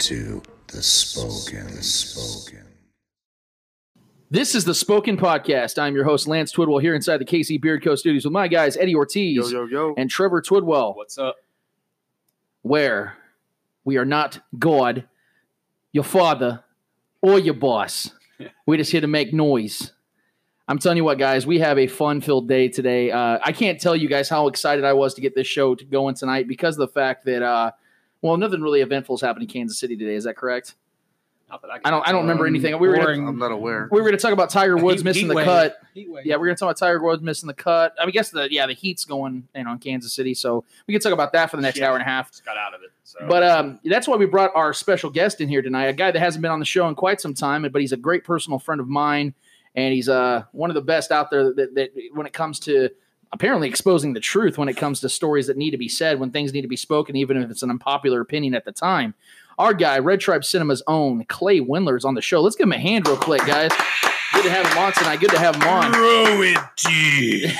To the Spoken. The Spoken. This is the Spoken Podcast. I'm your host, Lance Twidwell, here inside the KC Beard Co. studios with my guys, Eddie Ortiz Yo, yo, yo. and Trevor Twidwell, What's up? where we are not God, your father, or your boss. We're just here to make noise. I'm telling you what, guys, we have a fun filled day today. Uh, I can't tell you guys how excited I was to get this show to going tonight because of the fact that, uh, well, nothing really eventful has happened in Kansas City today. Is that correct? Not that I, I don't. I don't remember anything. We were gonna, I'm not aware. we were going to talk about Tiger Woods Heat- missing heat the wave. cut. Heat wave. Yeah, we're going to talk about Tiger Woods missing the cut. I mean, I guess the yeah the heat's going you know in Kansas City, so we can talk about that for the next Yeah. hour and a half. Just got out of it. So. But um, that's why we brought our special guest in here tonight, a guy that hasn't been on the show in quite some time, but he's a great personal friend of mine, and he's uh one of the best out there that, that when it comes to apparently exposing the truth when it comes to stories that need to be said, when things need to be spoken, even if it's an unpopular opinion at the time. Our guy, Red Tribe Cinema's own Clay Windler, is on the show. Let's give him a hand real quick, guys. Good to have him on tonight. Good to have him on.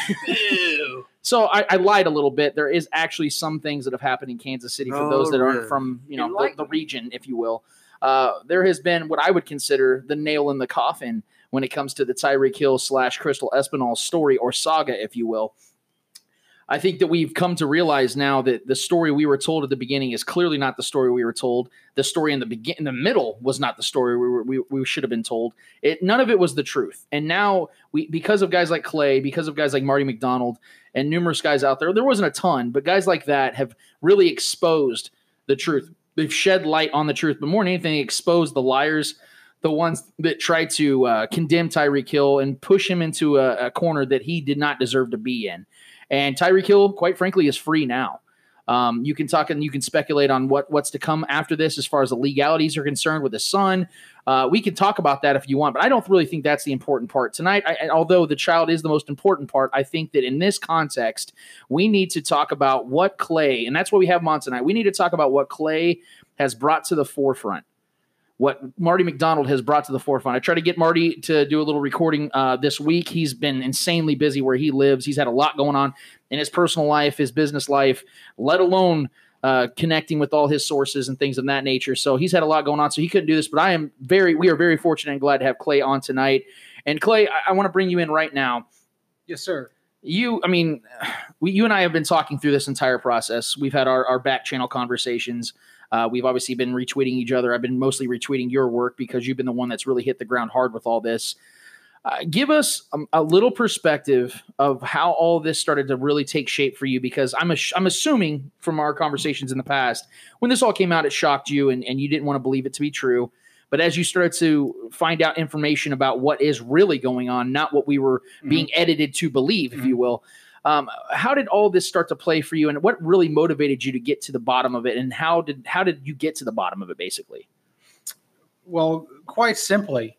So I, I lied a little bit. There is actually some things that have happened in Kansas City for Oh, those that aren't from you know the, the region, if you will. Uh, there has been what I would consider the nail in the coffin when it comes to the Tyreek Hill slash Crystal Espinal story or saga, if you will. I think that we've come to realize now that the story we were told at the beginning is clearly not the story we were told. The story in the begin, in the middle, was not the story we were, we, we should have been told. It none of it was the truth. And now we, because of guys like Clay, because of guys like Marty McDonald, and numerous guys out there, there wasn't a ton, but guys like that have really exposed the truth. They've shed light on the truth, but more than anything, exposed the liars, the ones that tried to uh, condemn Tyreek Hill and push him into a, a corner that he did not deserve to be in. And Tyreek Hill, quite frankly, is free now. Um, you can talk and you can speculate on what what's to come after this, as far as the legalities are concerned with his son. Uh, we can talk about that if you want, but I don't really think that's the important part tonight. I, although the child is the most important part, I think that in this context, we need to talk about what Clay, and that's what we have on tonight. We need to talk about what Clay has brought to the forefront what Marty McDonald has brought to the forefront. I tried to get Marty to do a little recording uh, this week. He's been insanely busy where he lives. He's had a lot going on in his personal life, his business life, let alone uh, connecting with all his sources and things of that nature. So he's had a lot going on. So he couldn't do this, but I am very, we are very fortunate and glad to have Clay on tonight. And Clay, I, I want to bring you in right now Yes, sir. you i mean we, you and i have been talking through this entire process we've had our, our back channel conversations uh, we've obviously been retweeting each other. I've been mostly retweeting your work because you've been the one that's really hit the ground hard with all this. Uh, give us a, a little perspective of how all this started to really take shape for you because I'm, ass- I'm assuming from our conversations in the past when this all came out it shocked you and, and you didn't want to believe it to be true. But as you started to find out information about what is really going on not what we were being edited to believe if you will um, how did all this start to play for you and what really motivated you to get to the bottom of it and how did how did you get to the bottom of it basically Well, quite simply,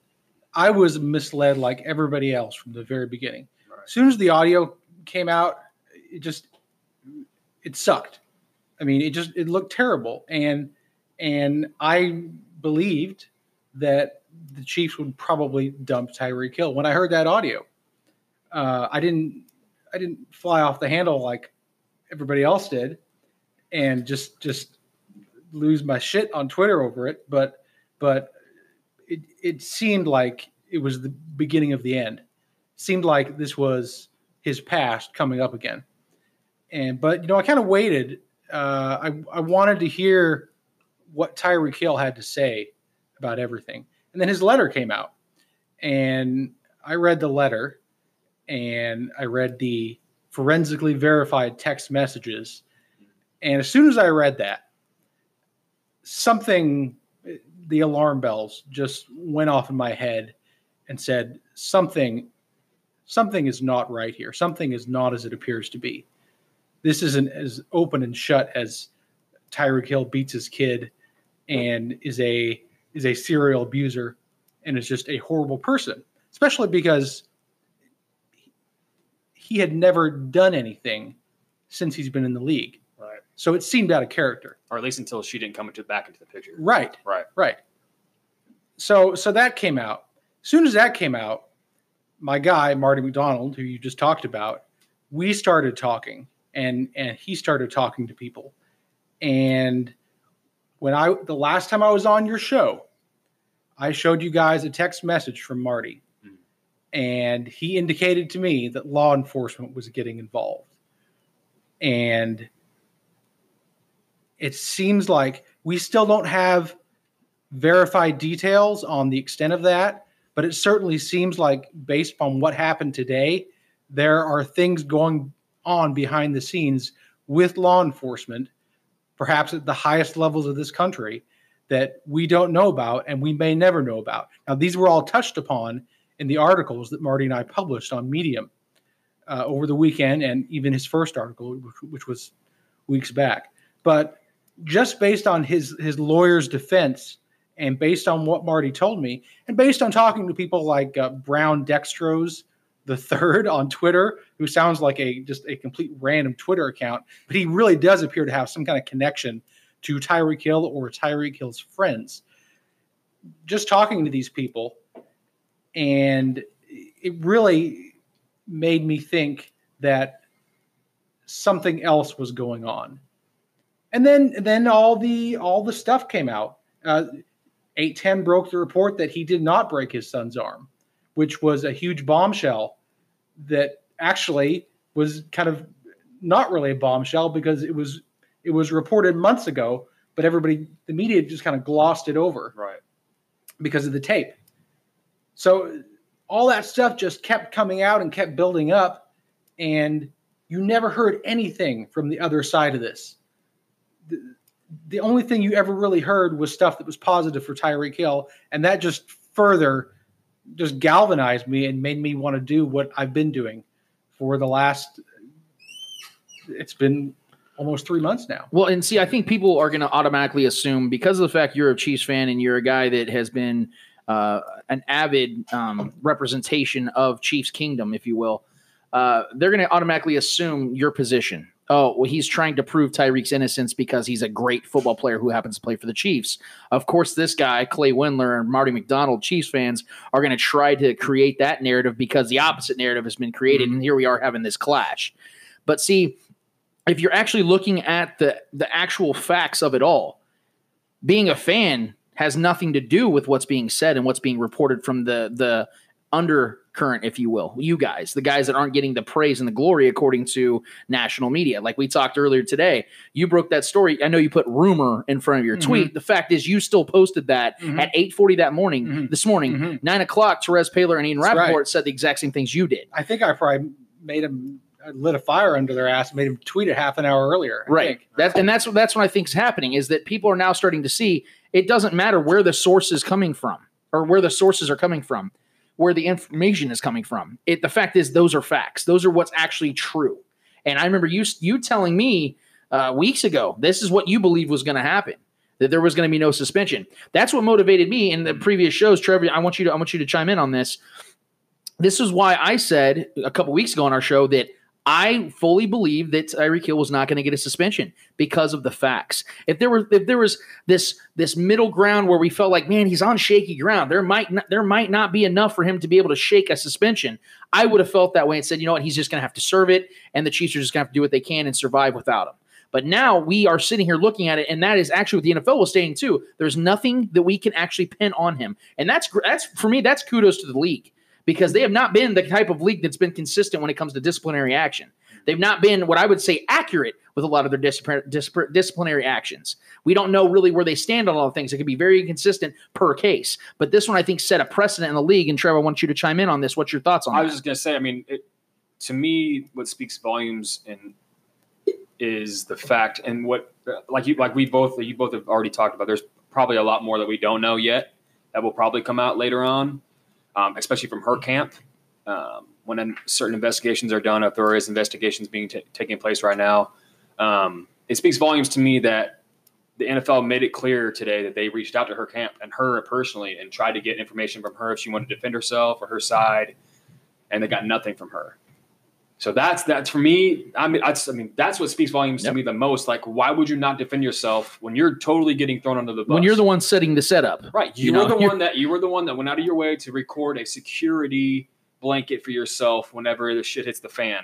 I was misled like everybody else from the very beginning. As soon as the audio came out, it just it sucked. I mean, it just it looked terrible, and and I believed that the Chiefs would probably dump Tyreek Hill. When I heard that audio, uh, I didn't I didn't fly off the handle like everybody else did, and just just lose my shit on Twitter over it. But but it it seemed like it was the beginning of the end. Seemed like this was his past coming up again. And but you know, I kind of waited. Uh, I I wanted to hear what Tyreek Hill had to say about everything, and then his letter came out, and I read the letter, and I read the forensically verified text messages, and as soon as I read that, something the alarm bells just went off in my head and said something something is not right here. Something is not as it appears to be. This isn't as open and shut as Tyreek Hill beats his kid and is a is a serial abuser and is just a horrible person, especially because he had never done anything since he's been in the league. Right. So it seemed out of character. Or at least until she didn't come into back into the picture. Right. Right. Right. So so that came out. As soon as that came out, my guy Marty McDonald, who you just talked about, we started talking, and and he started talking to people, and when I the last time I was on your show, I showed you guys a text message from Marty, and he indicated to me that law enforcement was getting involved, and it seems like we still don't have verified details on the extent of that, but it certainly seems like, based on what happened today, there are things going on behind the scenes with law enforcement, perhaps at the highest levels of this country, that we don't know about and we may never know about. Now, these were all touched upon in the articles that Marty and I published on Medium uh, over the weekend, and even his first article, which, which was weeks back. But just based on his his lawyer's defense and based on what Marty told me, and based on talking to people like uh, Brown Dextrose the third on Twitter, who sounds like a just a complete random Twitter account, but he really does appear to have some kind of connection to Tyreek Hill or Tyreek Hill's friends. Just talking to these people, and it really made me think that something else was going on. And then then all the all the stuff came out. Uh, 810 broke the report that he did not break his son's arm, which was a huge bombshell that actually was kind of not really a bombshell because it was it was reported months ago, but everybody the media just kind of glossed it over Right. because of the tape. So all that stuff just kept coming out and kept building up, and you never heard anything from the other side of this. The, the only thing you ever really heard was stuff that was positive for Tyreek Hill, and that just further just galvanized me and made me want to do what I've been doing for the last. It's been almost three months now. Well, and see, I think people are going to automatically assume because of the fact you're a Chiefs fan and you're a guy that has been uh, an avid um, representation of Chiefs Kingdom, if you will, uh, they're going to automatically assume your position. Oh, well, he's trying to prove Tyreek's innocence because he's a great football player who happens to play for the Chiefs. Of course, this guy, Clay Windler and Marty McDonald, Chiefs fans, are going to try to create that narrative because the opposite narrative has been created. And here we are having this clash. But see, if you're actually looking at the the actual facts of it all, being a fan has nothing to do with what's being said and what's being reported from the the undercurrent, if you will. You guys, the guys that aren't getting the praise and the glory according to national media. Like we talked earlier today, you broke that story. I know you put rumor in front of your tweet. The fact is, you still posted that Mhm. at 8:40 that morning, Mhm. this morning, Mhm. nine o'clock. Terez Paylor and Ian That's Rapoport right. said the exact same things you did. I think I probably made him lit a fire under their ass, made him tweet it half an hour earlier. I right think. that's and that's what that's what i think is happening is that people are now starting to see it doesn't matter where the source is coming from or where the sources are coming from where the information is coming from. It the fact is those are facts. Those are what's actually true. And i remember you you telling me uh, weeks ago this is what you believe was going to happen that there was going to be no suspension. That's what motivated me in the previous shows. Trevor i want you to i want you to chime in on this. This is why I said a couple weeks ago on our show that I fully believe that Tyreek Hill was not going to get a suspension because of the facts. If there were if there was this this middle ground where we felt like, man, he's on shaky ground, there might not, there might not be enough for him to be able to shake a suspension. I would have felt that way and said, you know what, he's just going to have to serve it, and the Chiefs are just going to have to do what they can and survive without him. But now we are sitting here looking at it, and that is actually what the NFL was saying too. There's nothing that we can actually pin on him, and that's that's for me. That's kudos to the league because they have not been the type of league that's been consistent when it comes to disciplinary action. They've not been what I would say accurate with a lot of their disciplinary, disciplinary actions. We don't know really where they stand on all the things. It can be very inconsistent per case. But this one, I think, set a precedent in the league. And Trevor, I want you to chime in on this. What's your thoughts on I that? was just gonna say, I mean, it, to me, what speaks volumes and is the fact, and what like you like we both you both have already talked about. There's probably a lot more that we don't know yet that will probably come out later on, um, especially from her camp. Um, when certain investigations are done, if there is investigations being ta taking place right now, um, it speaks volumes to me that the NFL made it clear today that they reached out to her camp and her personally and tried to get information from her if she wanted to defend herself or her side, and they got nothing from her. So that's that's for me. I mean, that's, I mean that's what speaks volumes Yep. to me the most. Like, why would you not defend yourself when you're totally getting thrown under the bus? When you're the one setting the setup. right, you, you were know, the you're- one that you were the one that went out of your way to record a security blanket for yourself whenever the shit hits the fan,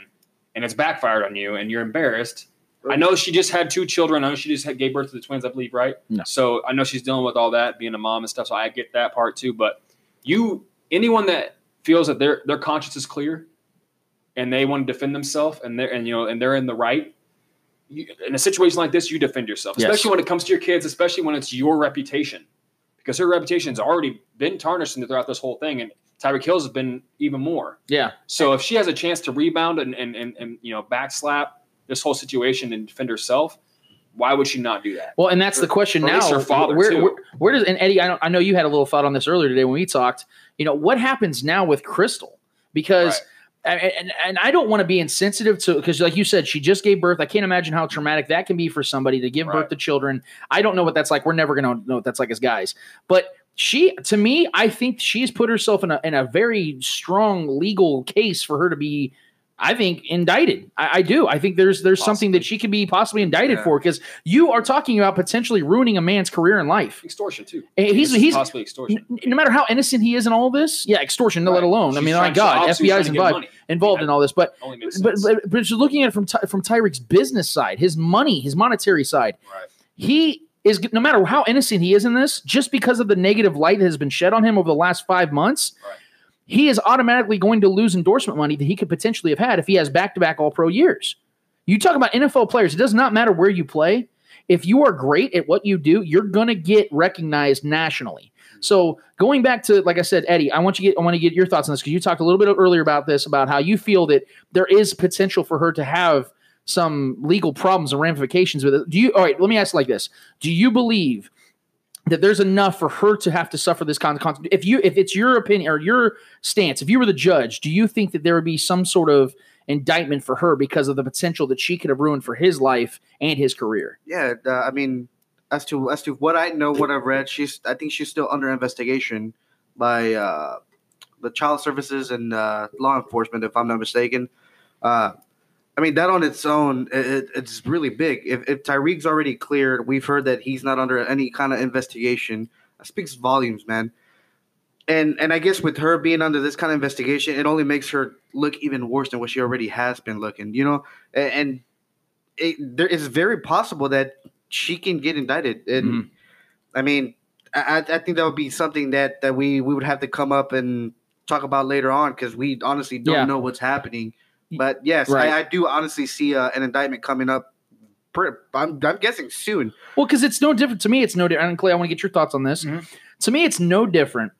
and it's backfired on you, and you're embarrassed. I know she just had two children. I know she just had gave birth to the twins, I believe, right? No. So I know she's dealing with all that, being a mom and stuff. So I get that part too. But you, anyone that feels that their their conscience is clear, and they want to defend themselves, and they're and you know and they're in the right. You, in a situation like this, you defend yourself, Yes. especially when it comes to your kids, especially when it's your reputation, because her reputation's already been tarnished throughout this whole thing, and Tyreek Hill's has been even more. Yeah. So if she has a chance to rebound and and and, and you know backslap this whole situation and defend herself, why would she not do that? Well, and that's the question now. her father, where, too. where, where does and Eddie? I, don't, I know you had a little thought on this earlier today when we talked. You know what happens now with Crystal because. And, and, and I don't want to be insensitive to because, like you said, she just gave birth. I can't imagine how traumatic that can be for somebody to give birth to children. I don't know what that's like. We're never going to know what that's like as guys. But she, to me, I think she's put herself in a in a very strong legal case for her to be. I think indicted. I, I do. I think there's there's something that she could be possibly indicted Yeah. for because you are talking about potentially ruining a man's career in life. Extortion too. And he's he's possibly extortion. n- no matter how innocent he is in all this, yeah, extortion, let Right. alone. I mean, my God, obviously she's FBI's trying to get involved involved in all this, but but, but but just looking at it from Ty, from Tyreek's business side, his money, his monetary side, Right. he is no matter how innocent he is in this, just because of the negative light that has been shed on him over the last five months, Right. He is automatically going to lose endorsement money that he could potentially have had if he has back to back All Pro years. You talk about NFL players; it does not matter where you play. If you are great at what you do, you're going to get recognized nationally. So going back to like I said, Eddie, I want you get I want to get your thoughts on this because you talked a little bit earlier about this about how you feel that there is potential for her to have some legal problems and ramifications with it. Do you all right, let me ask like this. Do you believe that there's enough for her to have to suffer this kind of con- if you if it's your opinion or your stance, if you were the judge, do you think that there would be some sort of indictment for her because of the potential that she could have ruined for his life and his career? Yeah, uh, I mean, as to as to what I know, what I've read, she's I think she's still under investigation by uh, the child services and uh, law enforcement, if I'm not mistaken. Uh, I mean, that on its own, it, it- it's really big. If, if Tyreek's already cleared, we've heard that he's not under any kind of investigation. That speaks volumes, man. And and I guess with her being under this kind of investigation, it only makes her look even worse than what she already has been looking. You know, and, and it, there it's very possible that she can get indicted. And Mhm. I mean, I, I think that would be something that that we we would have to come up and talk about later on because we honestly don't Yeah. know what's happening. But yes, Right. I, I do honestly see uh, an indictment coming up. per- I'm, I'm guessing soon. Well, because it's no different to me. It's no different. And Clay, I want to get your thoughts on this. Mhm. To me, it's no different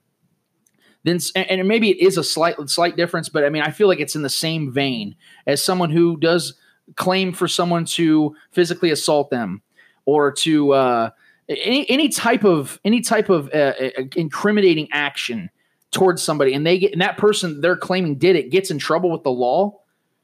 than, and and maybe it is a slight slight difference, but I mean, I feel like it's in the same vein as someone who does claim for someone to physically assault them or to uh, any any type of any type of uh, incriminating action towards somebody, and they get and that person they're claiming did it gets in trouble with the law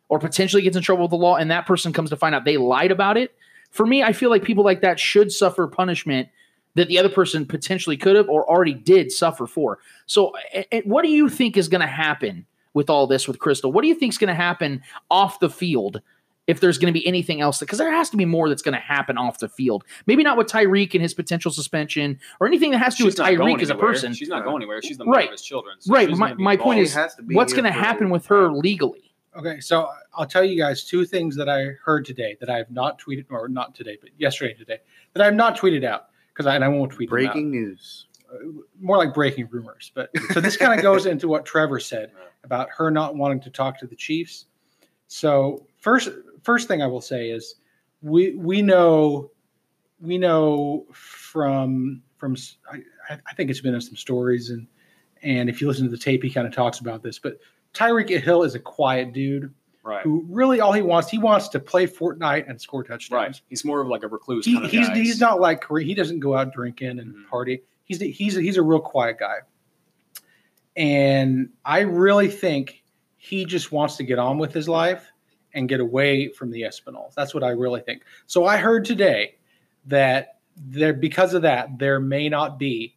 or potentially gets in trouble with the law, and that person comes to find out they lied about it. For me, I feel like people like that should suffer punishment that the other person potentially could have or already did suffer for. So, a- a- what do you think is going to happen with all this with Crystal? What do you think is going to happen off the field if there's going to be anything else? Because there has to be more that's going to happen off the field. Maybe not with Tyreek and his potential suspension or anything that has to do with She's Tyreek as a person. She's not going anywhere. She's the mother Right. of his children. so Right. My, my point is, has to be what's going to happen with her legally? Okay, so I'll tell you guys two things that I heard today that I have not tweeted, or not today, but yesterday and today, that I have not tweeted out because I, and I won't tweet them out. Breaking news. Uh, more like breaking rumors. But so this kind of goes into what Trevor said about her not wanting to talk to the Chiefs. So first, first thing I will say is we we know we know from from I, I think it's been in some stories and and if you listen to the tape, he kind of talks about this. But Tyreek Hill is a quiet dude right. who really all he wants he wants to play Fortnite and score touchdowns. Right. He's more of like a recluse. He, kind of he's guy. he's not like Kareem. He doesn't go out drinking and Mhm. party. He's he's he's a real quiet guy, and I really think he just wants to get on with his life and get away from the Espinals. That's what I really think. So I heard today that there because of that, there may not be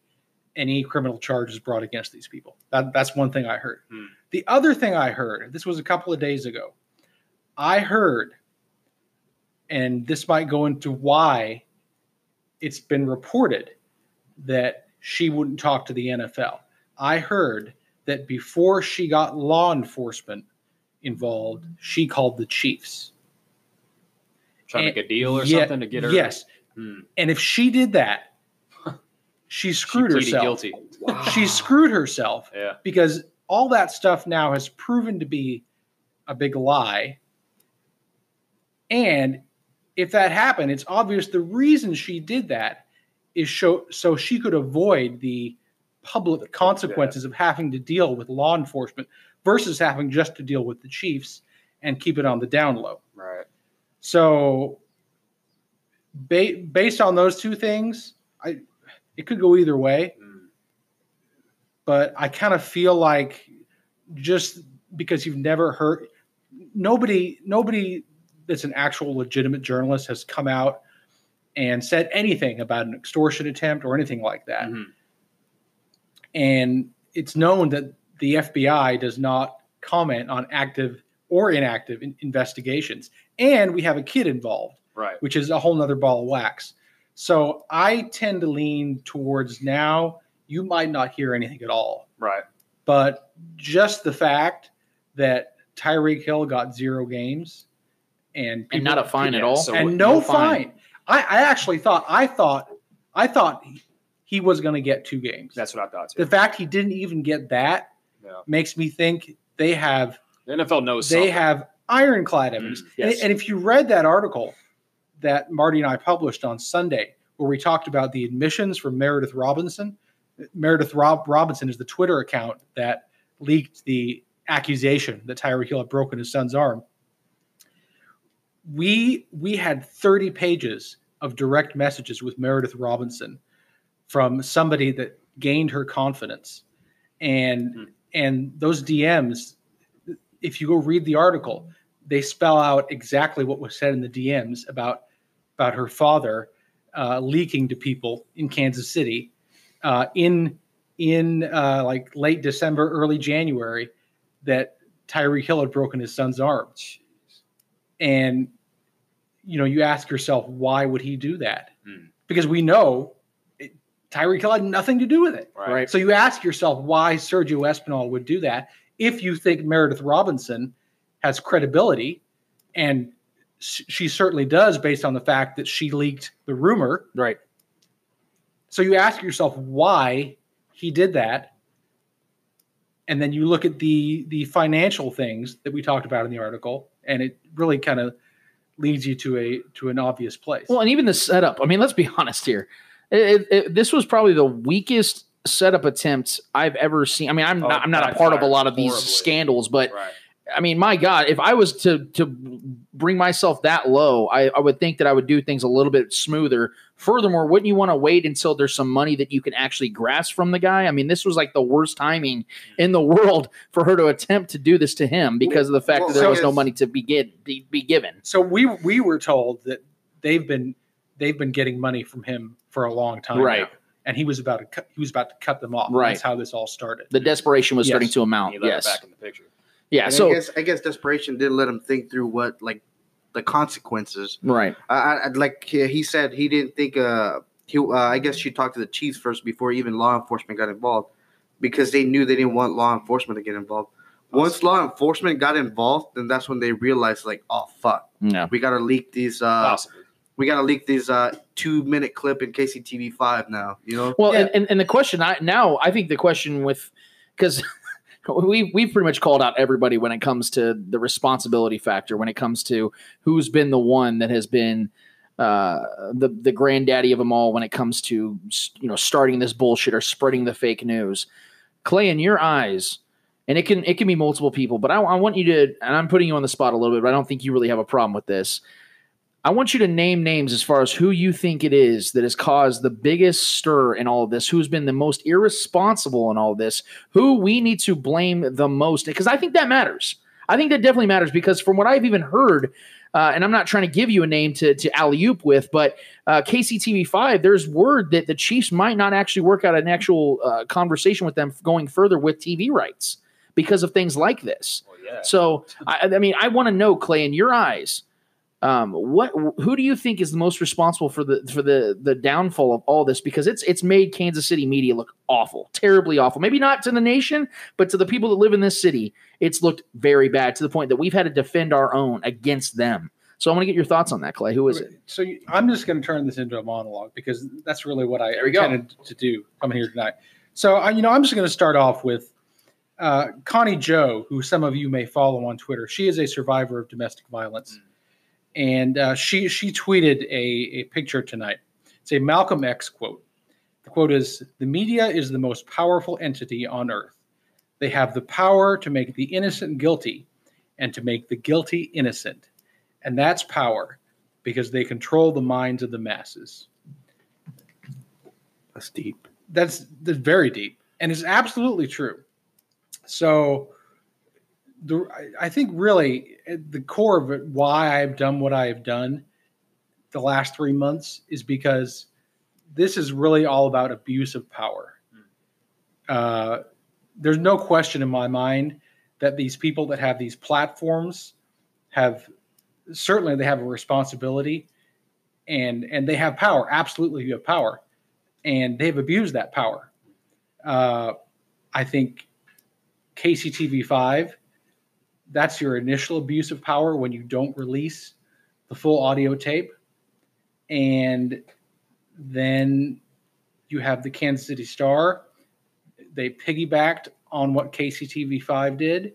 any criminal charges brought against these people. That, that's one thing I heard. Hmm. The other thing I heard, this was a couple of days ago, I heard, and this might go into why it's been reported that she wouldn't talk to the NFL. I heard that before she got law enforcement involved, she called the Chiefs. Trying to make a deal or yeah, something to get her. Yes. Hmm. And if she did that, she She screwed pleaded herself. guilty. She screwed herself Yeah. because all that stuff now has proven to be a big lie. And if that happened, it's obvious the reason she did that is show, so she could avoid the public consequences of having to deal with law enforcement versus having just to deal with the chiefs and keep it on the down low. Right. So, ba- based on those two things, I it could go either way. But I kind of feel like just because you've never heard nobody nobody that's an actual legitimate journalist has come out and said anything about an extortion attempt or anything like that. Mhm. And it's known that the FBI does not comment on active or inactive in- investigations. And we have a kid involved Right. which is a whole nother ball of wax. So I tend to lean towards now, you might not hear anything at all. Right. But just the fact that Tyreek Hill got zero games and and not a fine at all. so and no, no fine. fine. I, I actually thought I thought I thought he, he was going to get two games. That's what I thought too. the fact he didn't even get that Yeah. makes me think they have The NFL knows they something. have ironclad evidence. Mm, yes. and, and if you read that article that Marty and I published on Sunday, where we talked about the admissions from Meredith Robinson, Meredith Rob Robinson is the Twitter account that leaked the accusation that Tyreek Hill had broken his son's arm. We we had 30 pages of direct messages with Meredith Robinson from somebody that gained her confidence. And Hmm. and those DMs if you go read the article, they spell out exactly what was said in the DMs about about her father uh, leaking to people in Kansas City uh, in in uh, like late December, early January, that Tyreek Hill had broken his son's arm, and you know you ask yourself why would he do that? Hmm. Because we know it, Tyreek Hill had nothing to do with it. right. Right. So you ask yourself why Sergio Espinal would do that if you think Meredith Robinson has credibility, and she certainly does based on the fact that she leaked the rumor. Right. So you ask yourself why he did that, and then you look at the the financial things that we talked about in the article, and it really kind of leads you to a to an obvious place. Well, and even the setup. I mean, let's be honest here. It, it, this was probably the weakest setup attempt I've ever seen. I mean, I'm Oh, not, I'm not a part of a lot of these horribly. scandals, but right. I mean, my God, if I was to to bring myself that low, I, I would think that I would do things a little bit smoother. Furthermore, wouldn't you want to wait until there's some money that you can actually grasp from the guy? I mean, this was like the worst timing in the world for her to attempt to do this to him because of the fact Well, that there so was no money to be, get, be, be given. so we we were told that they've been they've been getting money from him for a long time, Right. now, and he was about to cut, he was about to cut them off. Right. That's how this all started. The desperation was Yes. starting to amount. He let Yes. back in the picture. Yeah. And So I guess I guess desperation did let him think through what like the consequences. right. I, I like he he said he didn't think uh he uh, I guess she talked to the chiefs first before even law enforcement got involved because they knew they didn't want law enforcement to get involved. Once law enforcement got involved, then that's when they realized like, oh fuck, Yeah. we gotta leak these uh Possibly. we gotta leak these uh two minute clip in KCTV five now. You know, Well, Yeah. and, and, and the question I now I think the question with because we we've pretty much called out everybody when it comes to the responsibility factor when it comes to who's been the one that has been uh, the the granddaddy of them all when it comes to you know starting this bullshit or spreading the fake news. Clay, in your eyes, and it can it can be multiple people, but I, I want you to and I'm putting you on the spot a little bit, but I don't think you really have a problem with this. I want you to name names as far as who you think it is that has caused the biggest stir in all of this, who's been the most irresponsible in all of this, who we need to blame the most, because I think that matters. I think that definitely matters because from what I've even heard, uh, and I'm not trying to give you a name to to alley oop with, but uh, KCTV5, there's word that the Chiefs might not actually work out an actual uh, conversation with them going further with TV rights because of things like this. yeah. So, I, I mean, I want to know, Clay, in your eyes, um, what who do you think is the most responsible for the for the the downfall of all this? Because it's it's made Kansas City media look awful, terribly awful. Maybe not to the nation, but to the people that live in this city, it's looked very bad to the point that we've had to defend our own against them. So I want to get your thoughts on that, Clay. Who is it? So you, I'm just going to turn this into a monologue because that's really what I There we go. intended to do coming here tonight. So I, you know, I'm just going to start off with uh, Connie Joe, who some of you may follow on Twitter. She is a survivor of domestic violence, and uh, she she tweeted a, a picture tonight. It's a Malcolm X quote. The quote is: "The media is the most powerful entity on earth. They have the power to make the innocent guilty, and to make the guilty innocent." And that's power because they control the minds of the masses. That's deep. That's, that's very deep and it's absolutely true. So, the, I- think really at the core of it, why I've done what I've done the last three months is because this is really all about abuse of power. Uh, there's no question in my mind that these people that have these platforms have certainly they have a responsibility and and they have power absolutely you have power and they've abused that power uh, i think kctv5 that's your initial abuse of power when you don't release the full audio tape. And then you have the kansas city star. They piggybacked on what kctv5 did.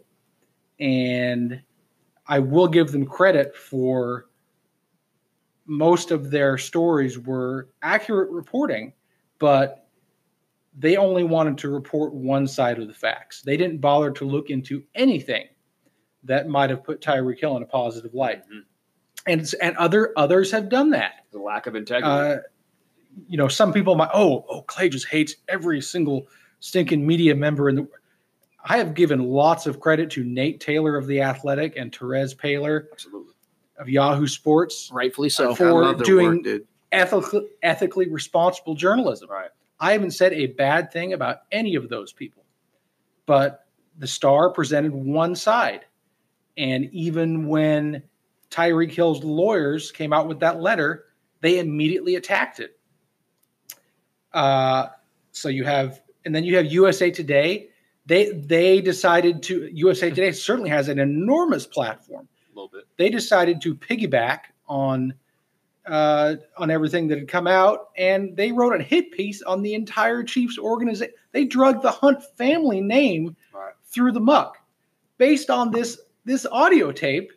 And I will give them credit for most of their stories were accurate reporting, but they only wanted to report one side of the facts. They didn't bother to look into anything that might have put Tyreek Hill in a positive light. And it's- and other others have done that. The lack of integrity. Uh, you know, some people might, oh, oh, Clay just hates every single stinking media member in the. I have given lots of credit to Nate Taylor of the Athletic and Terez Paylor Absolutely. of Yahoo Sports Rightfully so. For I love their doing- work, ethically, ethically responsible journalism. Right. I haven't said a bad thing about any of those people, but the Star presented one side, and even when Tyreek Hill's lawyers came out with that letter, they immediately attacked it. Uh, so you have, and then you have USA Today. They they decided to USA Today certainly has an enormous platform A little bit. they decided to piggyback on uh, on everything that had come out, and they wrote a hit piece on the entire Chiefs organization. They drug the Hunt family name Right. through the muck, based on this this audio tape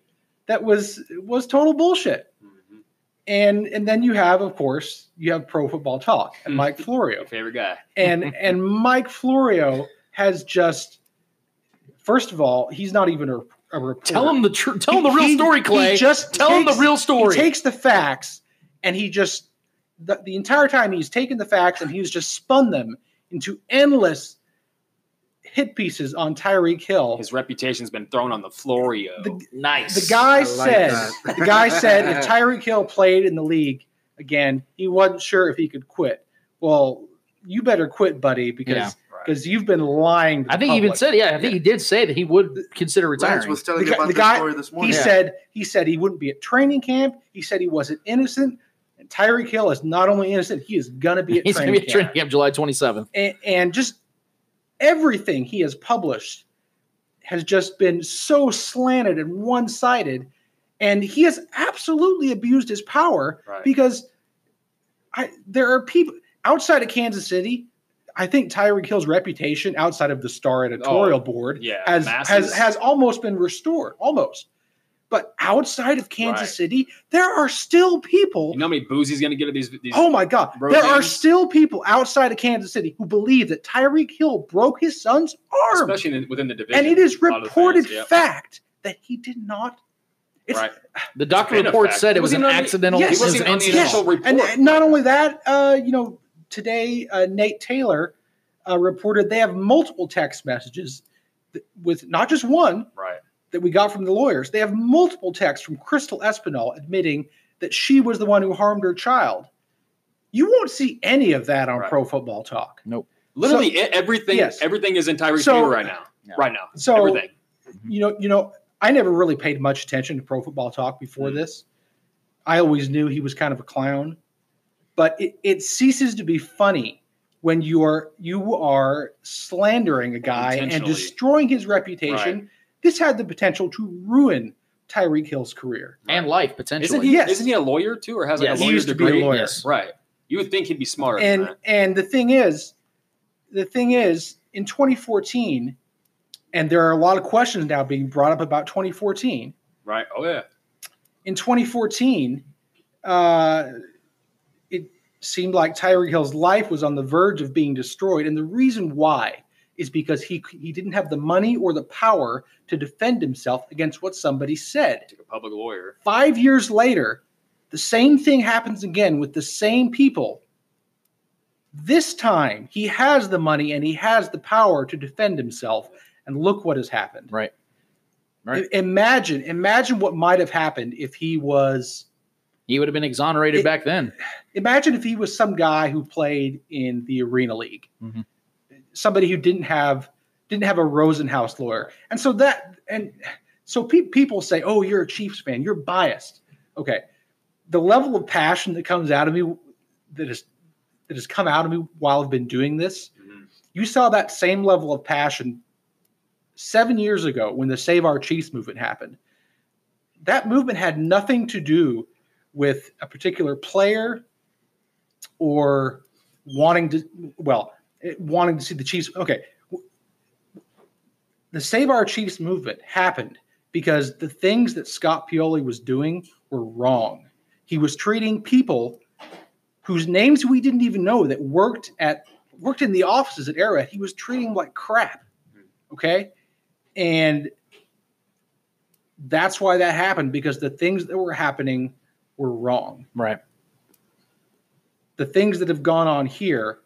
that was was total bullshit. Mhm. And and then you have, of course, you have Pro Football Talk and Mike Florio Your favorite guy. and and Mike Florio has just first of all, he's not even a, a reporter. Tell him the truth. Tell him the real He- story, he Clay. just tell him the real story. He takes the facts and he just the, the entire time he's taken the facts and he's just spun them into endless hit pieces on Tyreek Hill. His reputation's been thrown on the Florio. The, nice. the guy like said the guy said if Tyreek Hill played in the league again, he wasn't sure if he could quit. Well, you better quit, buddy, because Yeah. Because you've been lying. To I the think he even public. said, yeah, I think he did say that he would consider Lance retiring. was telling The me about the this guy- story this morning. He morning. said he said he wouldn't be at training camp. He said he wasn't innocent. And Tyreek Hill is not only innocent, he is gonna be at He's going training to be at training camp. camp July 27th. And, and just everything he has published has just been so slanted and one-sided. And he has absolutely abused his power Right. because I, there are people outside of Kansas City. I think Tyreek Hill's reputation outside of the Star editorial oh, board yeah, has, masses. has has almost been restored, almost. But outside of Kansas Right. City, there are still people. You know how many boos he's going to get at these? these oh my God, road there are still people outside of Kansas City who believe that Tyreek Hill broke his son's arm, especially in, within the division. and it is a lot of the reported fans, yeah. fact that he did not. It's, Right. The doctor been report said It it was an wasn't on the- accidental Yes. it was It an wasn't on initial report. And, and not only that, uh, you know, today uh, Nate Taylor uh, reported they have multiple text messages th- with not just one, Right. That we got from the lawyers, they have multiple texts from Crystal Espinal admitting that she was the one who harmed her child. You won't see any of that on Right. Pro Football Talk. Nope. Literally So- everything. Yes. Everything is in Tyreek So- Hill right now. Yeah. Right now. So- everything. You know, you know, I never really paid much attention to Pro Football Talk before Mm. this. I always knew he was kind of a clown, but it, it ceases to be funny when you are you are slandering a guy and destroying his reputation. This had the potential to ruin Tyreek Hill's career. and life potentially. Isn't he? Yes. Isn't he a lawyer too, or has like Yes. a He lawyer used to be a degree? lawyer. Yes. Right. You would think he'd be smarter. and that. and the thing is the thing is in 2014 and there are a lot of questions now being brought up about 2014 right. Oh yeah. in 2014 uh, it seemed like Tyreek Hill's life was on the verge of being destroyed and the reason why is because he he didn't have the money or the power to defend himself against what somebody said Like a public lawyer. Five years later, the same thing happens again with the same people. This time, he has the money and he has the power to defend himself. And look what has happened. Right. Right. Imagine, imagine what might have happened if he was. he would have been exonerated It- back then. Imagine if he was some guy who played in the Arena League, Mhm. Somebody who didn't have didn't have a Rosenhaus lawyer, and so that and so pe- people say, "Oh, you're a Chiefs fan. You're biased." Okay, the level of passion that comes out of me that is that has come out of me while I've been doing this, Mhm. you saw that same level of passion seven years ago when the Save Our Chiefs movement happened. That movement had nothing to do with a particular player or wanting to, well, wanting to see the Chiefs. Okay. The Save Our Chiefs movement happened because the things that Scott Pioli was doing were wrong. He was treating people whose names we didn't even know that worked at worked in the offices at Arrowhead. He was treating them like crap. Okay, and that's why that happened because the things that were happening were wrong. Right. The things that have gone on here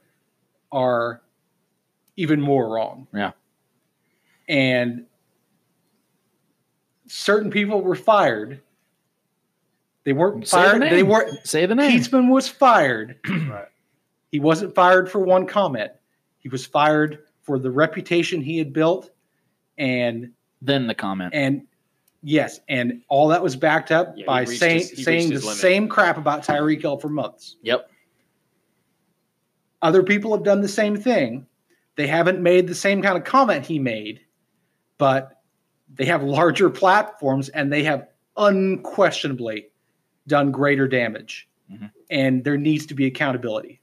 are even more wrong. Yeah. And certain people were fired. They weren't Say the fired. They weren't. Say the name. Kietzman was fired. Right. He wasn't fired for one comment. He was fired for the reputation he had built, and Then the comment. and yes, and all that was backed up Yeah, he by reached saying his- saying the limit. same crap about Tyreek Hill for months. Yep. Other people have done the same thing. They haven't made the same kind of comment he made, but they have larger platforms and they have unquestionably done greater damage. Mhm. And there needs to be accountability.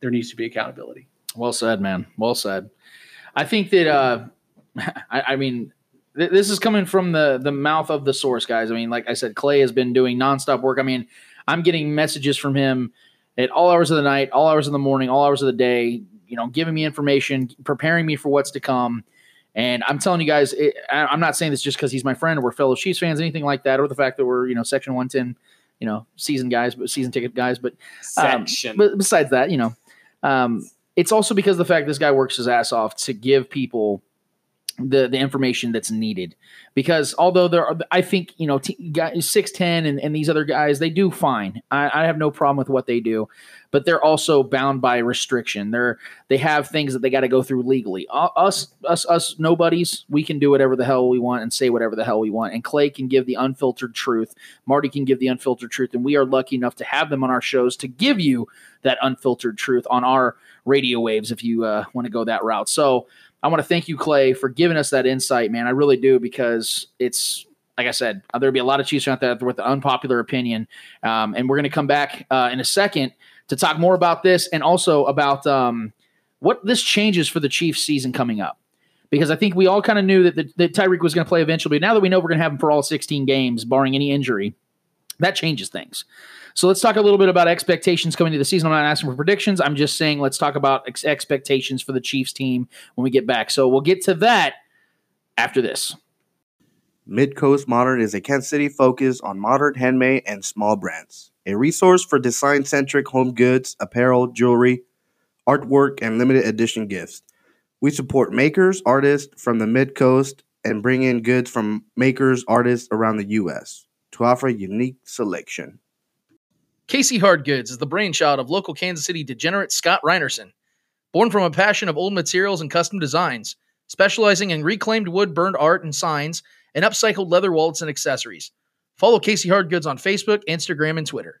There needs to be accountability. Well said, man. Well said. I think that uh I, I mean th- this is coming from the the mouth of the source, guys. I mean, like I said, Clay has been doing nonstop work. I mean, I'm getting messages from him at all hours of the night, all hours of the morning, all hours of the day. You know, giving me information, preparing me for what's to come. And I'm telling you guys, it, I- I'm not saying this just because he's my friend or we're fellow Chiefs fans, anything like that, or the fact that we're you know Section 110, you know, season guys, but season ticket guys. But um, Section. but besides that, you know, um, it's also because of the fact this guy works his ass off to give people the the information that's needed. Because although there are, I think you know, t- guys six ten and, and these other guys they do fine. I, I have no problem with what they do, but they're also bound by restriction. They're they have things that they got to go through legally. Us us us nobodies, we can do whatever the hell we want and say whatever the hell we want. And Clay can give the unfiltered truth. Marty can give the unfiltered truth, and we are lucky enough to have them on our shows to give you that unfiltered truth on our radio waves if you uh, want to go that route. So I want to thank you, Clay, for giving us that insight, man. I really do because it's like I said, uh, there'll be a lot of Chiefs out there with an unpopular opinion, um, and we're going to come back uh, in a second to talk more about this and also about um, what this changes for the Chiefs season coming up. Because I think we all kind of knew that, that, that Tyreek was going to play eventually. But now that we know we're going to have him for all 16 games, barring any injury, that changes things. So let's talk a little bit about expectations coming into the season. I'm not asking for predictions. I'm just saying let's talk about ex- expectations for the Chiefs team when we get back. So we'll get to that after this. Midcoast Modern is a Kansas City focus on modern, handmade, and small brands. A resource for design centric home goods, apparel, jewelry, artwork, and limited edition gifts. We support makers, artists from the Midcoast and bring in goods from makers, artists around the U.S. to offer a unique selection. Casey Hardgoods is the brainchild of local Kansas City degenerate Scott Reinerson. Born from a passion of old materials and custom designs, specializing in reclaimed wood burned art and signs, and upcycled leather wallets and accessories. Follow Casey Hardgoods on Facebook, Instagram, and Twitter.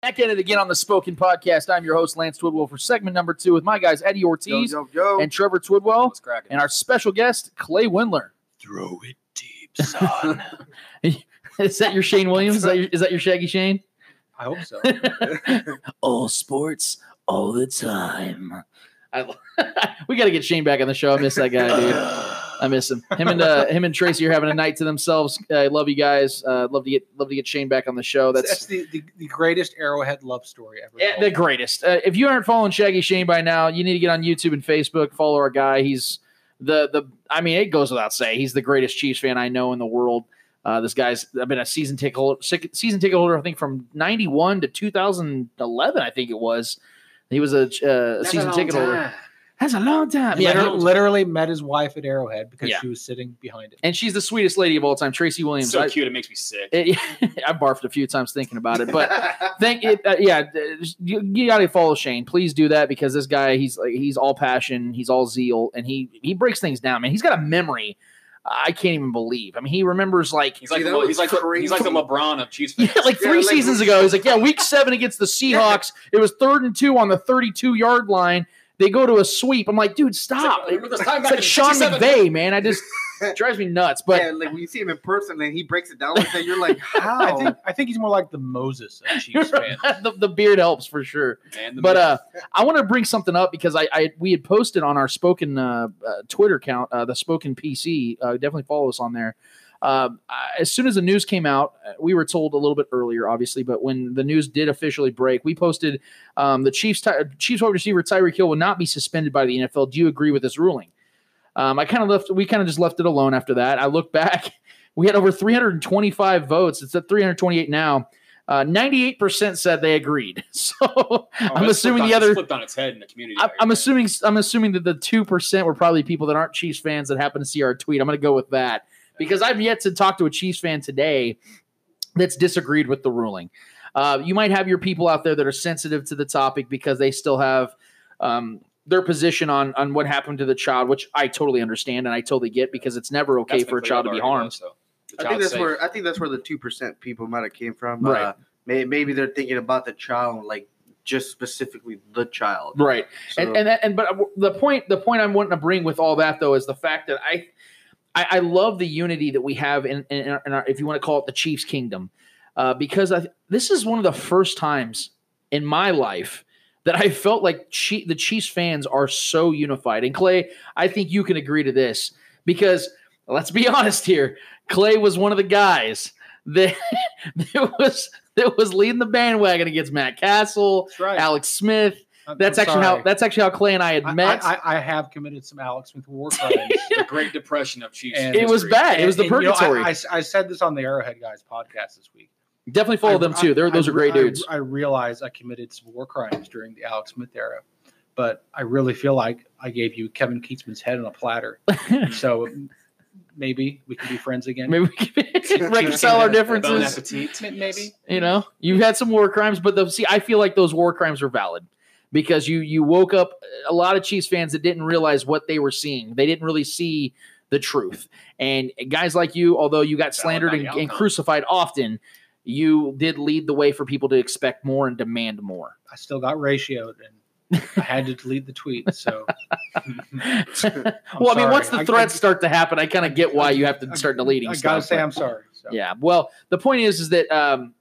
Back at it again on the Spoken Podcast. I'm your host, Lance Twidwell, for segment number two with my guys, Eddie Ortiz Yo, yo, yo. and Trevor Twidwell, and our special guest, Clay Windler. Throw it deep, son. is that your Shane Williams? Is that your, is that your Shaggy Shane? I hope so. all sports, all the time. I, we got to get Shane back on the show. I miss that guy, dude. I miss him. Him and uh, him and Tracy are having a night to themselves. I love you guys. Uh, love to get love to get Shane back on the show. That's, That's the, the, the greatest Arrowhead love story ever. yeah, the greatest. Uh, if you aren't following Shaggy Shane by now, you need to get on YouTube and Facebook. Follow our guy. He's the the. I mean, it goes without saying, he's the greatest Chiefs fan I know in the world. Uh, this guy's I've been a season ticket holder, season ticket holder. I think from '91 to 2011. I think it was. He was a, uh, a season ticket holder. That's a long time. He Yeah, literally, literally met his wife at Arrowhead because Yeah. she was sitting behind him. and she's the sweetest lady of all time, Tracy Williams. so I, cute, it makes me sick. it- I barfed a few times thinking about it, but thank it. Uh, yeah, you, you got to follow Shane. Please do that because this guy, he's like he's all passion, he's all zeal, and he he breaks things down. Man, he's got a memory. I can't even believe. I mean, he remembers like He's like See, the, he's like the, he's like the. LeBron of Chiefs fans. Yeah, like Yeah, three like- seasons ago, he's like, yeah, week seven against the Seahawks. It was third and two on the 32 yard line. They go to a sweep. I'm like, dude, stop. remember this time It's like Sean McVay, man. I just drives me nuts. But yeah, like when you see him in person and he breaks it down like that, you're like, how? I think I think he's more like the Moses of Chiefs fans. the, the beard helps for sure. Man, the But uh, I want to bring something up because I, I we had posted on our spoken uh, uh, Twitter account, uh, the spoken PC. Uh, definitely follow us on there. Uh, as soon as the news came out, uh, we were told a little bit earlier, obviously, but when the news did officially break, we posted um, the Chiefs Ty- Chiefs wide receiver Tyreek Hill will not be suspended by the NFL. Do you agree with this ruling? Um, I kind of left. We kind of just left it alone after that. I look back. We had over 325 votes. It's at 328 now. Uh, 98% said they agreed. So Oh, I'm assuming flipped the on- other. flipped on its head in the community. I, I'm assuming. I'm assuming that the two percent were probably people that aren't Chiefs fans that happen to see our tweet. I'm going to go with that because I've yet to talk to a Chiefs fan today that's disagreed with the ruling. Uh, you might have your people out there that are sensitive to the topic because they still have um, their position on on what happened to the child, which I totally understand and I totally get because it's never okay That's for a child to be harmed. though, so I think that's safe. where I think that's where the two percent people might have came from. Right. Uh, may, maybe they're thinking about the child, like just specifically the child. Right. So, and and that, and but the point the point I'm wanting to bring with all that though is the fact that I I, I love the unity that we have in, in, our, in our if you want to call it the Chiefs kingdom uh, because I, this is one of the first times in my life that I felt like the Chiefs fans are so unified and Clay I think you can agree to this because let's be honest here Clay was one of the guys that, that was that was leading the bandwagon against Matt Cassel right. Alex Smith that's I'm actually how that's actually how Clay and I had I, met. I, I have committed some Alex Smith war crimes. the Great Depression of Chiefs. And- it was bad. It was the And, you know, I- purgatory. I, I said this on the Arrowhead Guys podcast this week. Definitely follow I- them too. They're, I- those are great I- dudes. I realized I committed some war crimes during the Alex Smith era, but I really feel like I gave you Kevin Kietzman's head on a platter. so maybe we can be friends again. Maybe we can reconcile our Bon differences. appetit. Maybe. You know, you've had some war crimes, but the, see, I feel like those war crimes were valid because you you woke up a lot of Chiefs fans that didn't realize what they were seeing. They didn't really see the truth. And guys like you, although you got slandered and, and crucified often, you did lead the way for people to expect more and demand more. I still got ratioed and I had to delete the tweet. So well, I mean, once the sorry. I- threats I- start to happen, I kind of get why you have to start deleting I stuff. gotta say but- I'm sorry. So. Yeah. Well, the point is, is that um,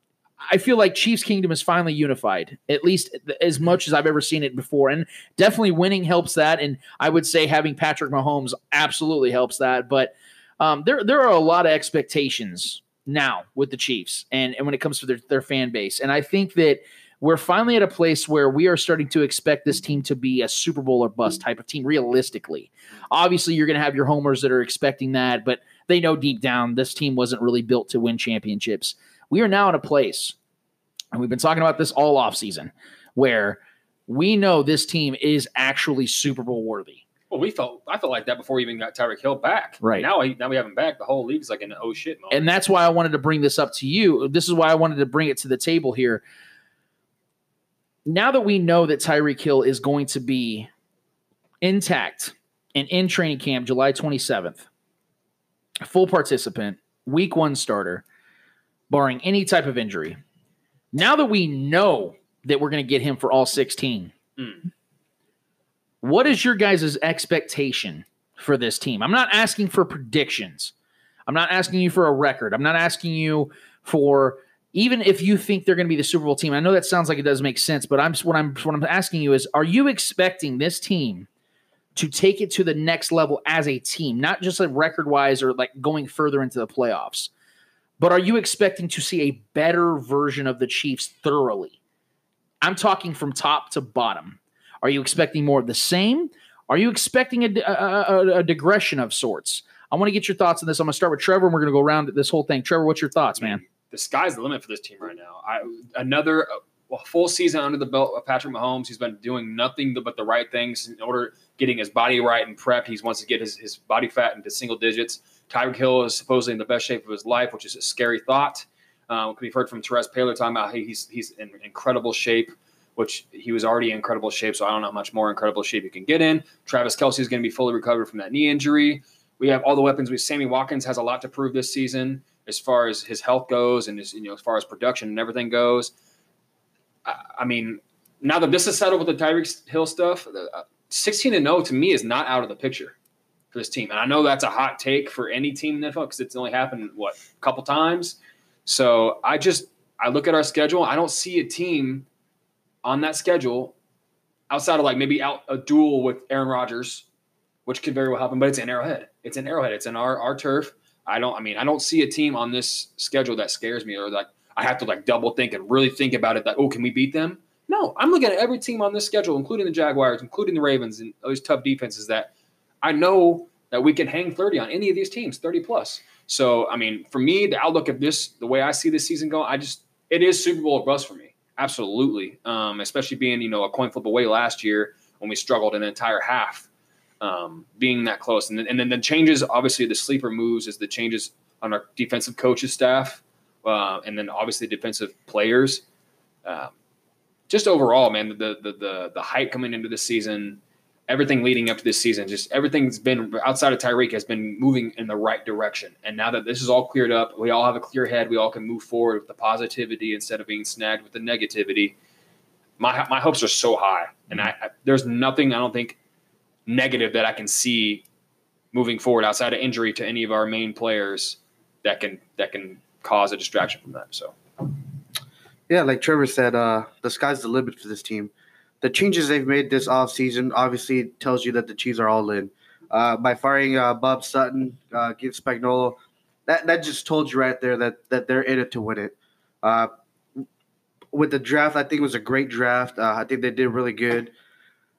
I feel like Chiefs Kingdom is finally unified, at least as much as I've ever seen it before, and definitely winning helps that. And I would say having Patrick Mahomes absolutely helps that. But um, there, there are a lot of expectations now with the Chiefs, and and when it comes to their their fan base, and I think that. We're finally at a place where we are starting to expect this team to be a Super Bowl or bust type of team, realistically. Obviously, you're going to have your homers that are expecting that, but they know deep down this team wasn't really built to win championships. We are now in a place, and we've been talking about this all off season, where we know this team is actually Super Bowl worthy. Well, we felt I felt like that before we even got Tyreek Hill back. Right. now, now we have him back. The whole league's like in oh shit mode. And that's why I wanted to bring this up to you. This is why I wanted to bring it to the table here. Now that we know that Tyreek Hill is going to be intact and in training camp July 27th, full participant, week one starter, barring any type of injury. Now that we know that we're going to get him for all 16, Mm. what is your guys' expectation for this team? I'm not asking for predictions. I'm not asking you for a record. I'm not asking you for even if you think they're going to be the Super Bowl team. I know that sounds like it does make sense, but I'm what I'm what I'm asking you is: Are you expecting this team to take it to the next level as a team, not just like record wise or like going further into the playoffs? But are you expecting to see a better version of the Chiefs thoroughly? I'm talking from top to bottom. Are you expecting more of the same? Are you expecting a, a, a, digression of sorts? I want to get your thoughts on this. I'm going to start with Trevor, and we're going to go around this whole thing. Trevor, what's your thoughts, man? the sky's the limit for this team right now. I another full season under the belt of Patrick Mahomes. He's been doing nothing but the right things in order getting his body right and prepped. He wants to get his, his body fat into single digits. Tyreek Hill is supposedly in the best shape of his life, which is a scary thought. Um, we've heard from Terez Paylor talking about hey, he's he's in incredible shape, which he was already in incredible shape. So I don't know how much more incredible shape he can get in. Travis Kelce is going to be fully recovered from that knee injury. We have all the weapons. We Sammy Watkins has a lot to prove this season as far as his health goes and his, you know as far as production and everything goes. I, I mean, now that this is settled with the Tyreek Hill stuff, uh, 16 and 0 to me is not out of the picture for this team. And I know that's a hot take for any team in the NFL because it's only happened what a couple times. So I just I look at our schedule. I don't see a team on that schedule outside of like maybe out a duel with Aaron Rodgers, which could very well happen. But it's in Arrowhead. It's in Arrowhead. It's in our our turf. I don't. I mean, I don't see a team on this schedule that scares me or like I have to like double think and really think about it. That oh, can we beat them? No, I'm looking at every team on this schedule, including the Jaguars, including the Ravens, and those tough defenses that I know that we can hang 30 on any of these teams, 30 plus. So, I mean, for me, the outlook of this, the way I see this season going, I just it is Super Bowl bust for me, absolutely. Um, especially being you know a coin flip away last year when we struggled an entire half, um, being that close, and then, and then the changes, obviously the sleeper moves is the changes on our defensive coaches staff, uh, and then obviously defensive players. Um, just overall, man, the the the the hype coming into the season, everything leading up to this season, just everything's been outside of Tyreek has been moving in the right direction. And now that this is all cleared up, we all have a clear head. We all can move forward with the positivity instead of being snagged with the negativity. My my hopes are so high, and I, I there's nothing I don't think negative that I can see moving forward outside of injury to any of our main players that can that can cause a distraction from that. So. Yeah, like Trevor said, uh, the sky's the limit for this team. The changes they've made this offseason obviously tells you that the Chiefs are all in. Uh, by firing uh, Bob Sutton, uh, give Spagnuolo, that that just told you right there that that they're in it to win it. Uh, with the draft, I think it was a great draft. Uh, I think they did really good.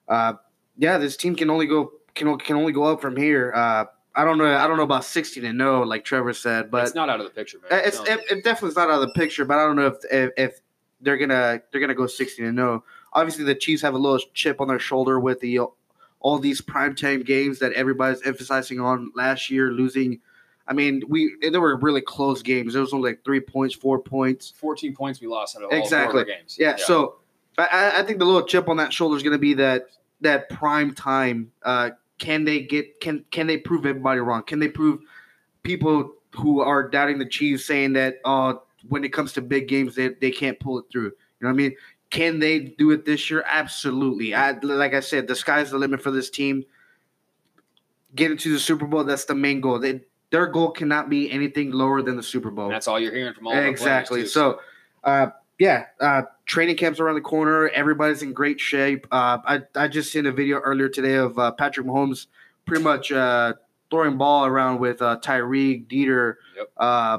Uh, yeah, this team can only go can can only go up from here. Uh, I don't know. I don't know about sixteen and no, like Trevor said, but it's not out of the picture, man. it's No. it, it definitely is not out of the picture. But I don't know if if, if they're gonna they're gonna go sixteen and no. Obviously, the Chiefs have a little chip on their shoulder with the all these primetime games that everybody's emphasizing on last year, losing. I mean, we there were really close games. There was only like three points, four points. 14 points we lost out of all Exactly. four games. Yeah, so I- I, I think the little chip on that shoulder is going to be that that prime time. Uh, can they get can can they prove everybody wrong? Can they prove people who are doubting the Chiefs saying that uh, when it comes to big games they, they can't pull it through? You know what I mean? Can they do it this year? Absolutely. I like I said, the sky's the limit for this team. Get into the Super Bowl. That's the main goal. They, their goal cannot be anything lower than the Super Bowl. And that's all you're hearing from all exactly. So, uh, yeah, uh, training camps around the corner. Everybody's in great shape. Uh, I I just seen a video earlier today of uh, Patrick Mahomes pretty much uh, throwing ball around with uh, Tyreek, Dieter, Yep. uh,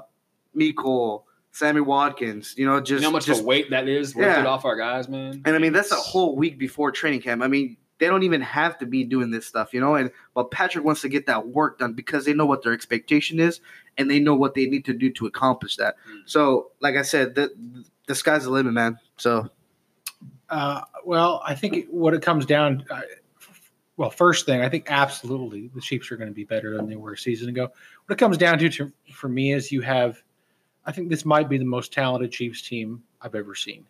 Miko, Sammy Watkins. You know, just you know how much just of a weight that is Yeah. lifted off our guys, man. and I mean, that's a whole week before training camp. I mean, they don't even have to be doing this stuff, you know. And but Patrick wants to get that work done because they know what their expectation is, and they know what they need to do to accomplish that. Mm. So, like I said, the the sky's the limit, man. So, Uh, well, I think it- what it comes down, uh, well, first thing, I think absolutely the Chiefs are going to be better than they were a season ago. What it comes down to, to for me is you have, I think this might be the most talented Chiefs team I've ever seen,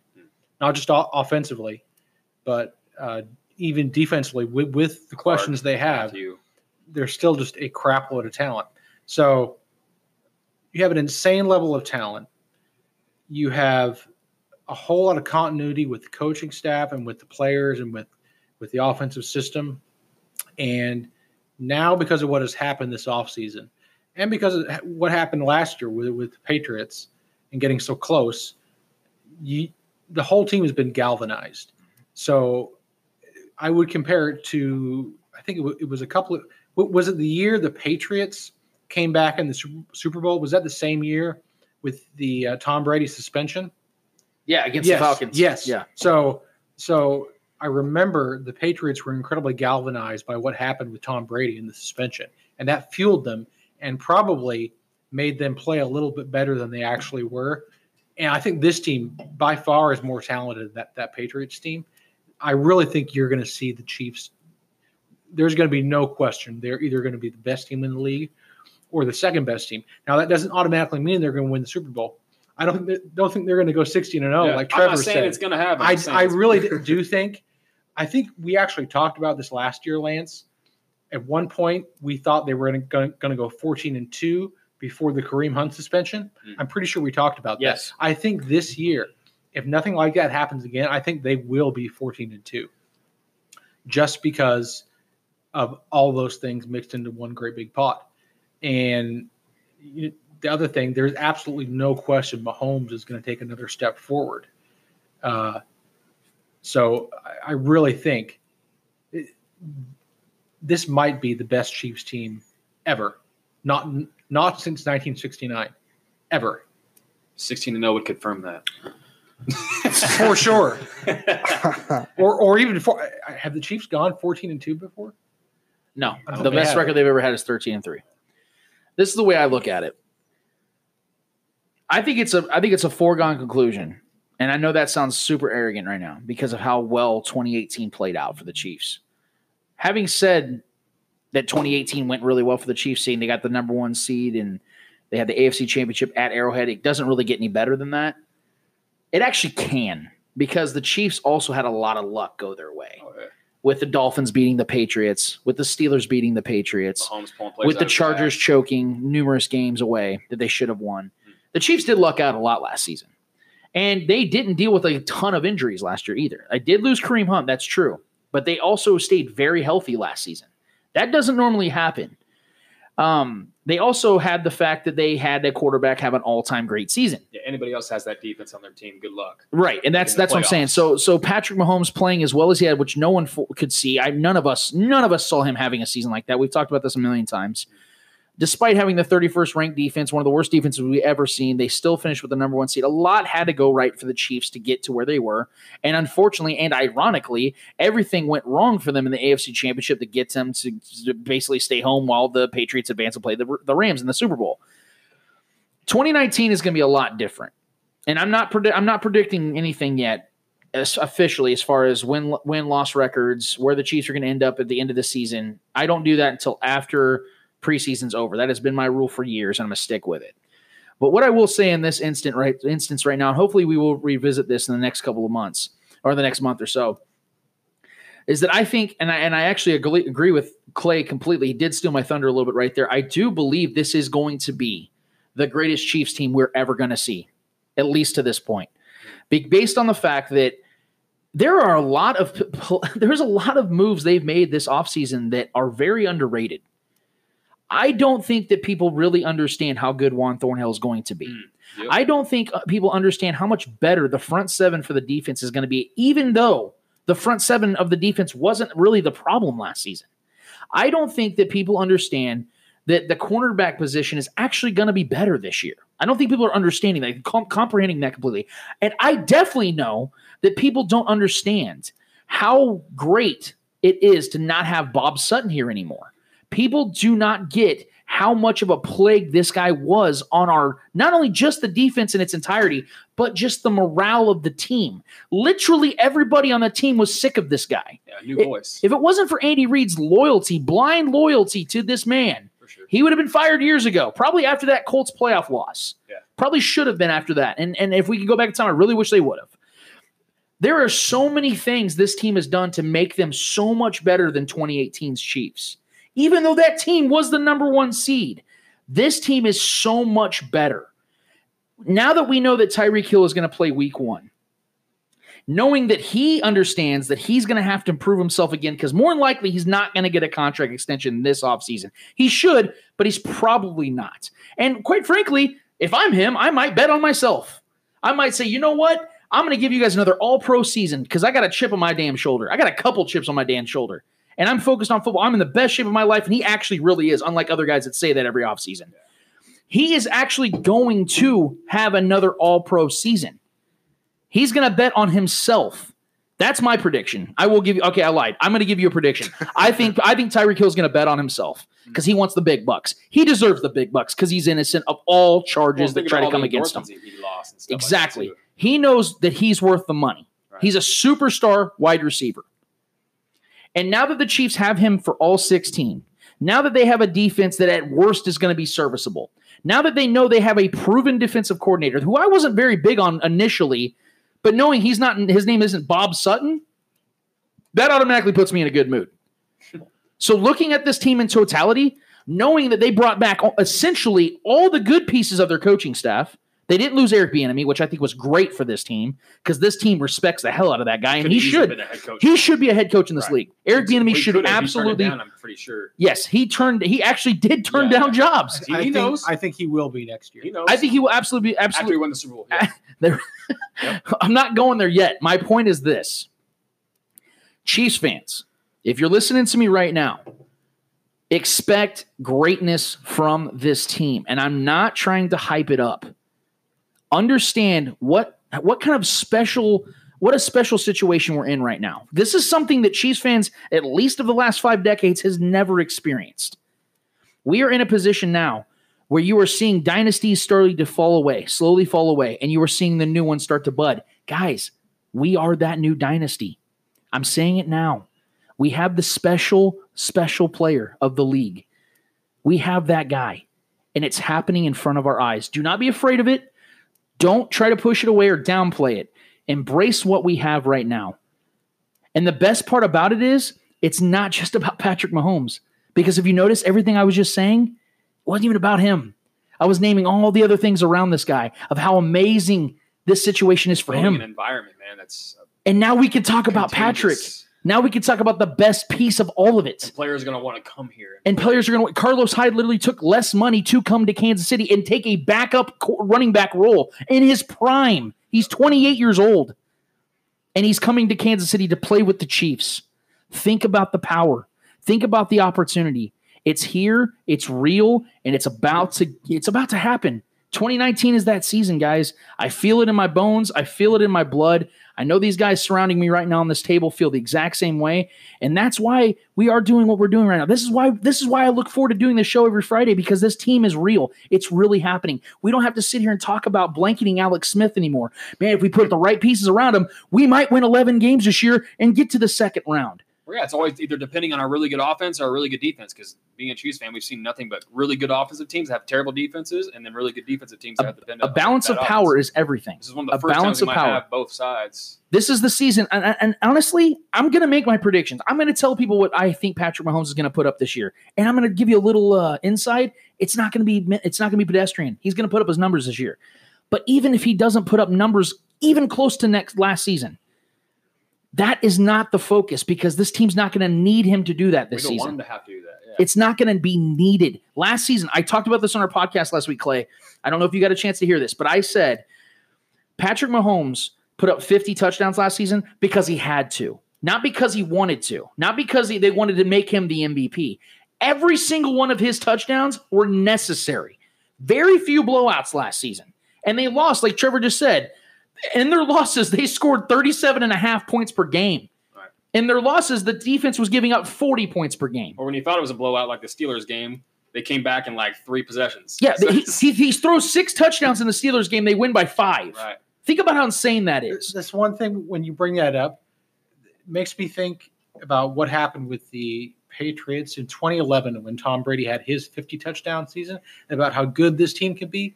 not just o- offensively, but uh, even defensively with, with the questions they have. They're still just a crap load of talent. So you have an insane level of talent. You have a whole lot of continuity with the coaching staff and with the players and with with the offensive system. And now, because of what has happened this offseason and because of what happened last year with, with the Patriots and getting so close, you, the whole team has been galvanized. So I would compare it to, I think it, w- it was a couple of, was it the year the Patriots came back in the Super- Bowl? Was that the same year with the uh, Tom Brady suspension? Yeah, against yes, the Falcons. Yes. Yeah. So so I remember the Patriots were incredibly galvanized by what happened with Tom Brady and the suspension, and that fueled them and probably made them play a little bit better than they actually were. And I think this team by far is more talented than that that Patriots team. I really think you're going to see the Chiefs. There's going to be no question they're either going to be the best team in the league or the second best team. Now that doesn't automatically mean they're going to win the Super Bowl. I don't don't think they're going to go 16 and 0 Yeah, like I'm Trevor not saying said. it's going to happen. I, I'm I really do think. I think we actually talked about this last year, Lance. At one point, we thought they were going to go 14 and two before the Kareem Hunt suspension. Mm. I'm pretty sure we talked about Yes. that. I think this year, if nothing like that happens again, I think they will be 14 and two, just because of all those things mixed into one great big pot. And you, the other thing, there's absolutely no question Mahomes is going to take another step forward. Uh, so I, I really think it, this might be the best Chiefs team ever. Not not since 1969, ever 16 to 0 would confirm that. for sure. or or even before. Have the Chiefs gone 14 and two before? No, the best have. record they've ever had is 13 and 3. This is the way I look at it. I think it's a I think it's a foregone conclusion. And I know that sounds super arrogant right now because of how well 2018 played out for the Chiefs. Having said that 2018 went really well for the Chiefs, seeing they got the number 1 seed and they had the AFC championship at Arrowhead, it doesn't really get any better than that. It actually can because the Chiefs also had a lot of luck go their way Oh, yeah. with the Dolphins beating the Patriots, with the Steelers beating the Patriots, Mahomes pulling plays with the Chargers choking numerous games away that they should have won. Hmm. The Chiefs did luck out a lot last season. And they didn't deal with a ton of injuries last year either. I did lose Kareem Hunt, that's true. But they also stayed very healthy last season. That doesn't normally happen. Um, they also had the fact that they had a quarterback have an all-time great season. Yeah, anybody else has that defense on their team, good luck. Right, and that's that's what I'm saying. So so Patrick Mahomes playing as well as he had, which no one fo- could see. I none of us none of us saw him having a season like that. We've talked about this a million times. Despite having the 31st ranked defense, one of the worst defenses we've ever seen, they still finished with the number one seed. A lot had to go right for the Chiefs to get to where they were, and unfortunately and ironically, everything went wrong for them in the AFC Championship to get them to, to basically stay home while the Patriots advance and play the, the Rams in the Super Bowl. 2019 is going to be a lot different and I'm not predi- I'm not predicting anything yet as officially as far as win win loss records where the Chiefs are going to end up at the end of the season. I don't do that until after preseason's over. That has been my rule for years, and I'm to stick with it. But what I will say in this instant right instance right now, hopefully we will revisit this in the next couple of months or the next month or so, is that I think, and I and I actually agree, agree with Clay completely. He did steal my thunder a little bit right there. I do believe this is going to be the greatest Chiefs team we're ever going to see at least to this point, Be- based on the fact that there are a lot of there's a lot of moves they've made this offseason that are very underrated. I don't think that people really understand how good Juan Thornhill is going to be. Yep. I don't think uh, people understand how much better the front seven for the defense is going to be, even though the front seven of the defense wasn't really the problem last season. I don't think that people understand that the cornerback position is actually going to be better this year. I don't think people are understanding that, com- comprehending that completely. And I definitely know that people don't understand how great it is to not have Bob Sutton here anymore. People do not get how much of a plague this guy was on our not only just the defense in its entirety, but just the morale of the team. Literally everybody on the team was sick of this guy. Yeah. New It- voice. If it wasn't for Andy Reid's loyalty, blind loyalty to this man, sure. he would have been fired years ago. Probably after that Colts playoff loss. Yeah. Probably should have been after that. And and if we could go back in time, I really wish they would have. There are so many things this team has done to make them so much better than 2018's Chiefs. Even though that team was the number one seed, this team is so much better. Now that we know that Tyreek Hill is going to play week one, knowing that he understands that he's going to have to improve himself again because more than likely he's not going to get a contract extension this offseason. He should, but he's probably not. And quite frankly, if I'm him, I might bet on myself. I might say, you know what? I'm going to give you guys another all pro season because I got a chip on my damn shoulder. I got a couple chips on my damn shoulder. And I'm focused on football. I'm in the best shape of my life. And he actually really is, unlike other guys that say that every offseason. He is actually going to have another all pro season. He's going to bet on himself. That's my prediction. I will give you. Okay, I lied. I'm going to give you a prediction. I think I think Tyreek Hill is going to bet on himself because he wants the big bucks. He deserves the big bucks because he's innocent of all charges think that try to come against him. endorsements He he lost and like Exactly. he knows that he's worth the money. Right. He's a superstar wide receiver. And now that the Chiefs have him for all 16, now that they have a defense that at worst is going to be serviceable, now that they know they have a proven defensive coordinator who I wasn't very big on initially, but knowing he's not, his name isn't Bob Sutton, that automatically puts me in a good mood. So looking at this team in totality, knowing that they brought back essentially all the good pieces of their coaching staff, they didn't lose Eric Bieniemy, which I think was great for this team because this team respects the hell out of that guy, and Could he should. been a head coach. He should be a head coach in this Right. league. Eric He Bieniemy could should have. He turned it absolutely. down, I'm pretty sure. Yes, he turned. He actually did turn Yeah. down jobs. He, I he think, knows. I think he will be next year. he knows. I think he will absolutely be after he absolutely. won the Super Bowl. Yeah. I'm not going there yet. My point is this: Chiefs fans, if you're listening to me right now, expect greatness from this team, and I'm not trying to hype it up. Understand what what kind of special what a special situation we're in right now. This is something that Chiefs fans, at least of the last five decades, has never experienced. We are in a position now where you are seeing dynasties starting to fall away, slowly fall away, and you are seeing the new ones start to bud. Guys, we are that new dynasty. I'm saying it now. We have the special, special player of the league. We have that guy, and it's happening in front of our eyes. Do not be afraid of it. Don't try to push it away or downplay it. Embrace what we have right now. And the best part about it is, it's not just about Patrick Mahomes. Because if you notice, everything I was just saying wasn't even about him. I was naming all the other things around this guy of how amazing this situation is for him. an environment, man. That's And now we can talk about Patrick. Now we can talk about the best piece of all of it. And players are going to want to come here. And players are going to. Carlos Hyde literally took less money to come to Kansas City and take a backup running back role in his prime. He's 28 years old, and he's coming to Kansas City to play with the Chiefs. Think about the power. Think about the opportunity. It's here. It's real, and it's about to. It's about to happen. 2019 is that season, guys. I feel it in my bones. I feel it in my blood. I know these guys surrounding me right now on this table feel the exact same way, and that's why we are doing what we're doing right now. This is why this is why I look forward to doing this show every Friday because this team is real. It's really happening. We don't have to sit here and talk about blanketing Alex Smith anymore. Man, if we put the right pieces around him, we might win 11 games this year and get to the second round. Well, yeah, it's always either depending on our really good offense or a really good defense. Because being a Chiefs fan, we've seen nothing but really good offensive teams that have terrible defenses, and then really good defensive teams that have depend A balance of power offense. is everything. This is one of the a first balance times of power. have both sides. This is the season, and, and- and honestly, I'm going to make my predictions. I'm going to tell people what I think Patrick Mahomes is going to put up this year, and I'm going to give you a little uh, insight. It's not going to be it's not going to be pedestrian. He's going to put up his numbers this year, but even if he doesn't put up numbers even close to next last season, that is not the focus because this team's not going to need him to do that this don't season. want him to have to do that. Yeah. It's not going to be needed. Last season, I talked about this on our podcast last week, Clay. I don't know if you got a chance to hear this, but I said Patrick Mahomes put up 50 touchdowns last season because he had to, not because he wanted to, not because he, they wanted to make him the MVP. Every single one of his touchdowns were necessary. Very few blowouts last season. And they lost, like Trevor just said. In their losses, they scored 37 and a half points per game. Right. In their losses, the defense was giving up 40 points per game. or when you thought it was a blowout, like the Steelers game, they came back in like three possessions. Yeah, So he, it's- he, he throws six touchdowns in the Steelers game. They win by five. right. Think about how insane that is. That's one thing when you bring that up, it makes me think about what happened with the Patriots in 2011 when Tom Brady had his 50 touchdown season, and about how good this team can be.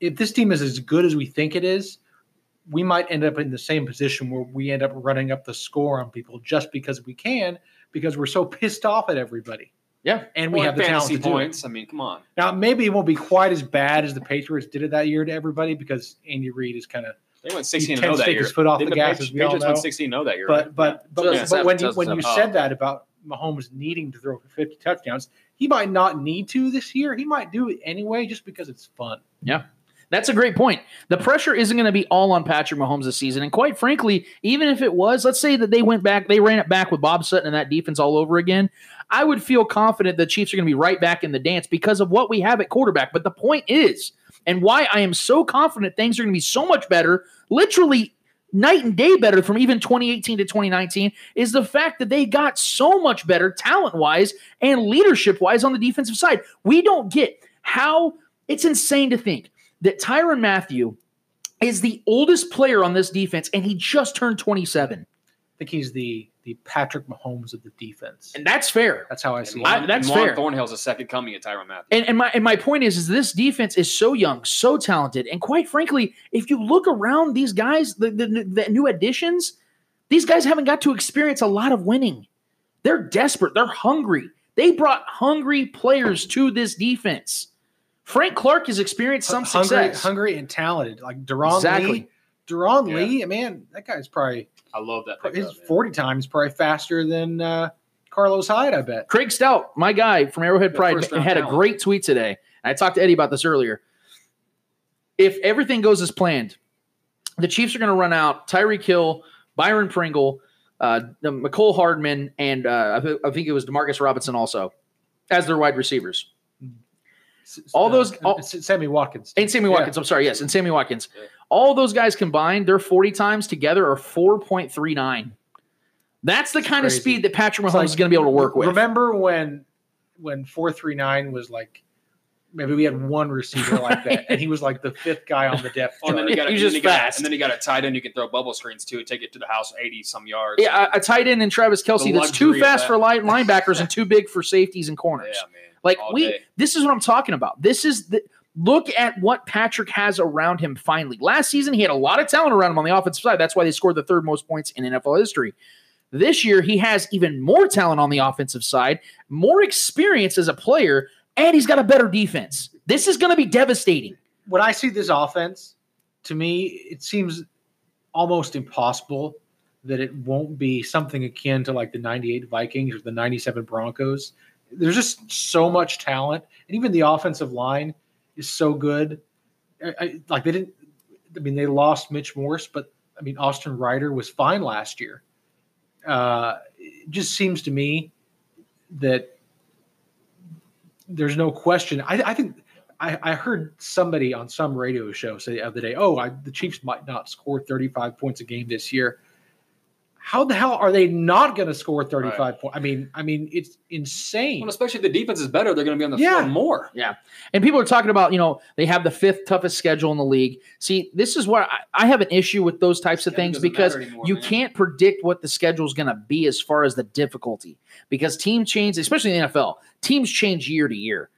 If this team is as good as we think it is, we might end up in the same position where we end up running up the score on people just because we can, because we're so pissed off at everybody. Yeah. And we have the talent fantasy to do it. points. I mean, come on. Now, maybe it won't be quite as bad as the Patriots did it that year to everybody because Andy Reid is kind of. They went 16 He and 0 that year. his foot off Didn't the gas, Patri- as we went 16 and 0 that year. But but but, Yeah. but when you when you said that about Mahomes needing to throw for 50 touchdowns, he might not need to this year. He might do it anyway just because it's fun. That's a great point. The pressure isn't going to be all on Patrick Mahomes this season. And quite frankly, even if it was, let's say that they went back, they ran it back with Bob Sutton and that defense all over again, I would feel confident the Chiefs are going to be right back in the dance because of what we have at quarterback. But the point is, and why I am so confident things are going to be so much better, literally night and day better from even 2018 to 2019, is the fact that they got so much better talent wise and leadership wise on the defensive side. We don't get how it's insane to think that Tyrann Mathieu is the oldest player on this defense, and he just turned 27. I think he's the the Patrick Mahomes of the defense. And that's fair. That's how I see I- it. Lon- that's and Lon fair. Thornhill's a second coming of Tyrann Mathieu. And, and my and my point is, is this defense is so young, so talented, and quite frankly, if you look around these guys, the, the, the new additions, these guys haven't got to experience a lot of winning. They're desperate. They're hungry. They brought hungry players to this defense. Frank Clark has experienced some hungry, success. hungry and talented. Like Darron Exactly. Lee. Darron Yeah. Lee, man, that guy's probably I love that. his pickup, man. 40 times probably faster than uh, Carlos Hyde, I bet. Craig Stout, my guy from Arrowhead Pride, first round had a great tweet today. I talked to Eddie about this earlier. If everything goes as planned, the Chiefs are going to run out Tyreek Hill, Byron Pringle, uh, Mecole Hardman, and uh, I, thi- I think it was Demarcus Robinson also as their wide receivers. S- s- All uh, those- all- Sammy Watkins. And Sammy Yeah. Watkins, I'm sorry, yes, and Sammy Watkins. Yeah. All those guys combined, their 40 times together are 4.39. That's the kind of speed that Patrick Mahomes like- is going to be able to work with. Remember when when 439 was like maybe we had one receiver like that and he was like the fifth guy on the depth Oh, and then chart. you got a, He's and then just you got a- fast. and then you got a tight end you can throw bubble screens to and take it to the house 80 some yards. Yeah, a, a tight end and Travis Kelce that's too fast that. for line, linebackers and too big for safeties and corners. Yeah, man. Like all we, day. this is what I'm talking about. This is the look at what Patrick has around him. Finally, last season he had a lot of talent around him on the offensive side. That's why they scored the third most points in NFL history. This year he has even more talent on the offensive side, more experience as a player, and he's got a better defense. This is going to be devastating. when I see this offense, to me, it seems almost impossible that it won't be something akin to like the 98 Vikings or the 97 Broncos. There's just so much talent. And even the offensive line is so good. I, I- like they didn't, I mean, they lost Mitch Morse, but I mean, Austin Reiter was fine last year. Uh, it just seems to me that there's no question. I, I think I, I heard somebody on some radio show say the other day, "Oh, I, the Chiefs might not score 35 points a game this year." How the hell are they not going to score 35 points? I mean, I mean, it's insane. Well, especially if the defense is better, they're going to be on the Yeah. field more. Yeah. And people are talking about, you know, they have the fifth toughest schedule in the league. See, this is where I, I have an issue with those types of Schedule things because anymore, you man. can't predict what the schedule is going to be as far as the difficulty because team change, especially in the NFL, teams change year to year.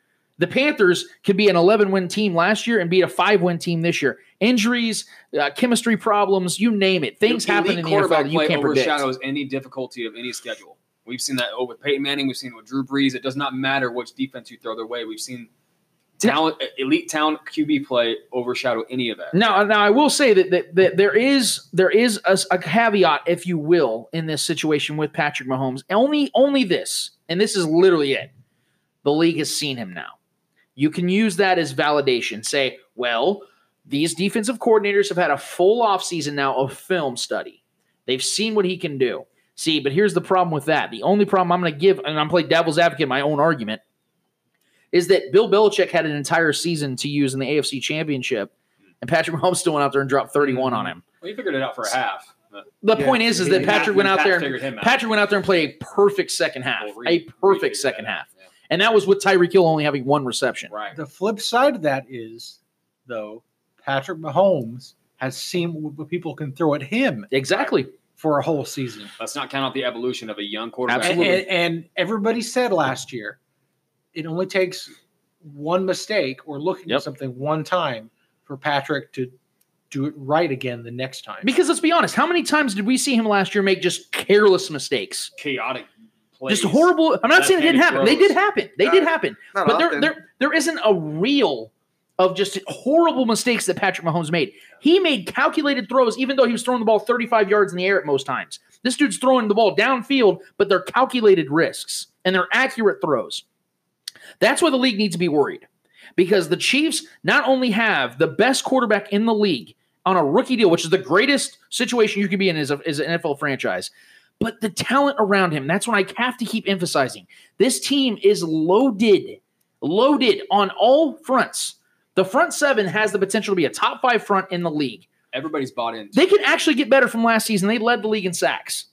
The Panthers could be an 11 win team last year and be a five win team this year. Injuries, uh, chemistry problems, you name it. Things Elite happen in the NFL you can't predict. overshadows any difficulty of any schedule. We've seen that with Peyton Manning. We've seen it with Drew Brees. It does not matter which defense you throw their way. We've seen talent, elite talent QB play overshadow any of that. Now, now I will say that, that, that there is there is a, a caveat, if you will, in this situation with Patrick Mahomes. Only only this, and this is literally it. The league has seen him now. You can use that as validation. Say, well, these defensive coordinators have had a full offseason now of film study. They've seen what he can do. See, but here's the problem with that. The only problem I'm going to give, and I'm playing devil's advocate in my own argument, is that Bill Belichick had an entire season to use in the AFC Championship, and Patrick Mahomes still went out there and dropped 31 mm-hmm. on him. Well, he figured it out for a half. The Yeah, point is, is that Patrick went out there. figured him out. Patrick went out there and played a perfect second half, Well, a Reed- Reed perfect second that half, Yeah. And that was with Tyreek Hill only having one reception. Right. The flip side of that is, though, Patrick Mahomes has seen what people can throw at him. Exactly. for a whole season. Let's not count out the evolution of a young quarterback. And, and, and everybody said last year, it only takes one mistake or looking Yep. at something one time for Patrick to do it right again the next time. Because let's be honest, how many times did we see him last year make just careless mistakes? chaotic plays. Just horrible. I'm not saying it didn't happen. Left-handed They did happen. They Not- did happen. But there, often. there, there isn't a reel of just horrible mistakes that Patrick Mahomes made. He made calculated throws, even though he was throwing the ball 35 yards in the air at most times. This dude's throwing the ball downfield, but they're calculated risks and they're accurate throws. That's why the league needs to be worried because the Chiefs not only have the best quarterback in the league on a rookie deal, which is the greatest situation you can be in as, a, as an NFL franchise, but the talent around him. That's what I have to keep emphasizing. This team is loaded, loaded on all fronts. The front seven has the potential to be a top five front in the league. Everybody's bought in. They can actually get better from last season. They led the league in sacks.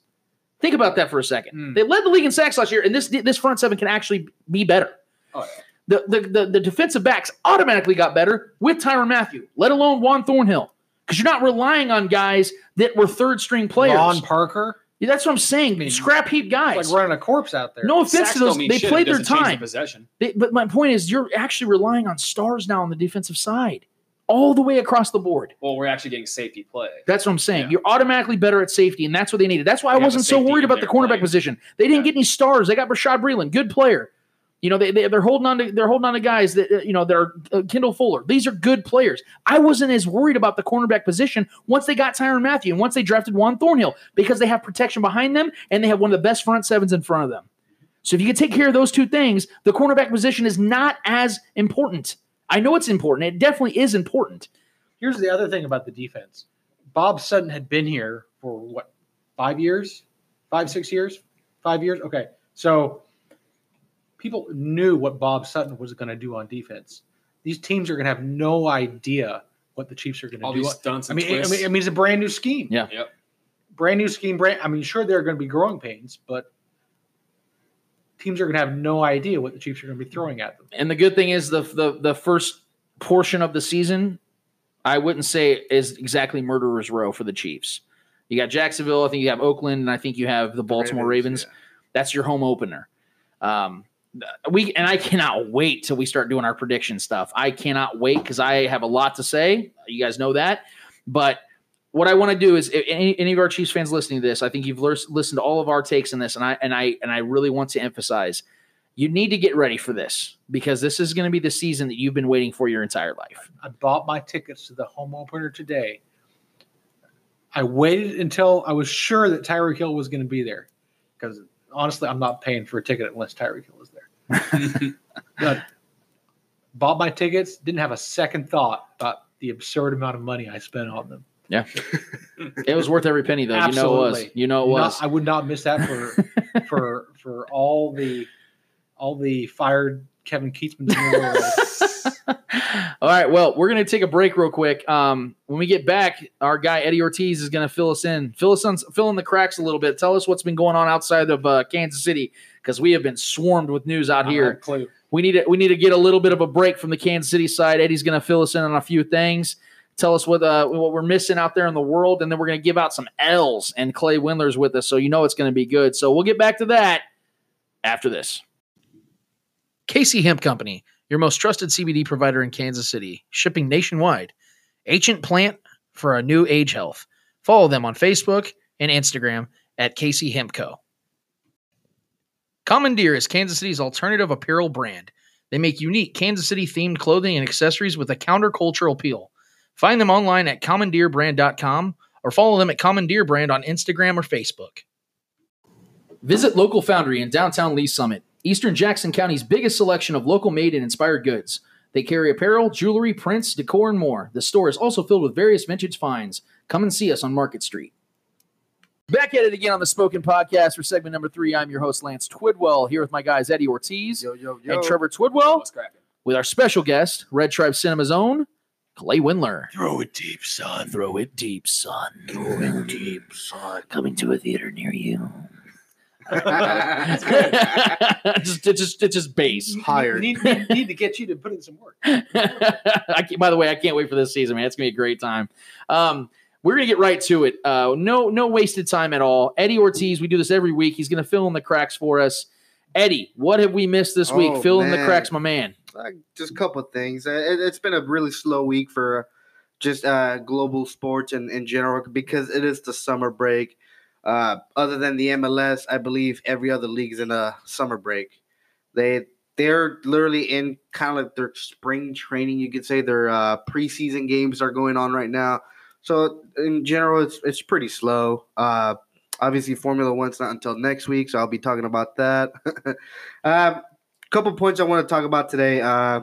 Think about that for a second. Hmm. They led the league in sacks last year, and this this front seven can actually be better. Oh, yeah. The, the, the, the defensive backs automatically got better with Tyrann Mathieu, let alone Juan Thornhill, because you're not relying on guys that were third string players. Ron Parker, Yeah, That's what I'm saying. mean, Scrap heap it's guys. like running a corpse out there. no offense Sacks to those, they shit. played their doesn't the time. Possession. They- but my point is, you're actually relying on stars now on the defensive side, all the way across the board. Well, we're actually getting safety play. That's what I'm saying. Yeah. You're automatically better at safety, and that's what they needed. That's why I They have wasn't so worried about the cornerback playing. position. They didn't Yeah. get any stars. They got Bashaud Breeland, good player. You know, they, they they're holding on to they're holding on to guys that you know they're uh, Kendall Fuller. These are good players. I wasn't as worried about the cornerback position once they got Tyrann Mathieu and once they drafted Juan Thornhill because they have protection behind them and they have one of the best front sevens in front of them. So if you can take care of those two things, the cornerback position is not as important. I know it's important. It definitely is important. Here's the other thing about the defense. Bob Sutton had been here for what, five years? Five, six years? Five years? Okay. So people knew what Bob Sutton was going to do on defense. These teams are going to have no idea what the Chiefs are going to do. these stunts I and mean, I twists. mean, I mean, it's a brand new scheme. Yeah. Yep. Brand new scheme. Brand. I mean, sure, there are going to be growing pains, but teams are going to have no idea what the Chiefs are going to be throwing at them. And the good thing is the the the first portion of the season, I wouldn't say is exactly murderer's row for the Chiefs. You got Jacksonville, I think you have Oakland, and I think you have the Baltimore Ravens. yeah. That's your home opener. Um, we and I cannot wait till we start doing our prediction stuff. I cannot wait because I have a lot to say. You guys know that, but what I want to do is any, any of our Chiefs fans listening to this, I think you've lis- listened to all of our takes on this, and I and I and I really want to emphasize you need to get ready for this because this is going to be the season that you've been waiting for your entire life. I bought my tickets to the home opener today. I waited until I was sure that Tyreek Hill was going to be there because honestly, I'm not paying for a ticket unless Tyreek Hill is bought my tickets, didn't have a second thought about the absurd amount of money I spent on them. Yeah, it was worth every penny, though. You know it was. Absolutely. You know it Not- was. I would not miss that for for for all the all the fired Kevin Kietzman in world. All right. Well, we're going to take a break real quick. Um, when we get back, our guy Eddie Ortiz is going to fill us in, fill us in, fill in the cracks a little bit. Tell us what's been going on outside of uh, Kansas City because we have been swarmed with news out I here. clue. We need to we need to get a little bit of a break from the Kansas City side. Eddie's going to fill us in on a few things. Tell us what uh, what we're missing out there in the world, and then we're going to give out some L's. And Clay Windler's with us, so you know it's going to be good. So we'll get back to that after this. Casey Hemp Company, your most trusted CBD provider in Kansas City, shipping nationwide. Ancient plant for a new age health. Follow them on Facebook and Instagram at Casey Hemp Co. Commandeer is Kansas City's alternative apparel brand. They make unique Kansas City themed clothing and accessories with a countercultural appeal. Find them online at commandeerbrand.com or follow them at Commandeer Brand on Instagram or Facebook. Visit Local Foundry in downtown Lee Summit, Eastern Jackson County's biggest selection of local made and inspired goods. They carry apparel, jewelry, prints, decor, and more. The store is also filled with various vintage finds. Come and see us on Market Street. Back at it again on the Spoken Podcast for segment number three. I'm your host, Lance Twidwell, here with my guys, Eddie Ortiz Yo, yo, yo. and Trevor Twidwell, What's cracking? with our special guest, Red Tribe Cinema's own, Clay Windler. Throw it deep, son. Throw it deep, son. Throw it deep, son. Coming to a theater near you. just, it's just, it's just bass. Hired. Need, need, need to get you to put in some work. I can't, by the way, I can't wait for this season, man. It's gonna be a great time. Um, we're gonna get right to it. Uh, no, no wasted time at all. Eddie Ortiz, we do this every week. He's gonna fill in the cracks for us. Eddie, what have we missed this week? Oh, Fill in the cracks, my man. Uh, just a couple of things. Uh, It, it's been a really slow week for just uh, global sports and in general because it is the summer break. Uh, other than the MLS, I believe every other league is in a summer break. They they're literally in kind of like their spring training. You could say their uh, preseason games are going on right now. So in general, it's it's pretty slow. Uh, obviously, Formula One's not until next week, so I'll be talking about that. um, couple points I want to talk about today. Uh,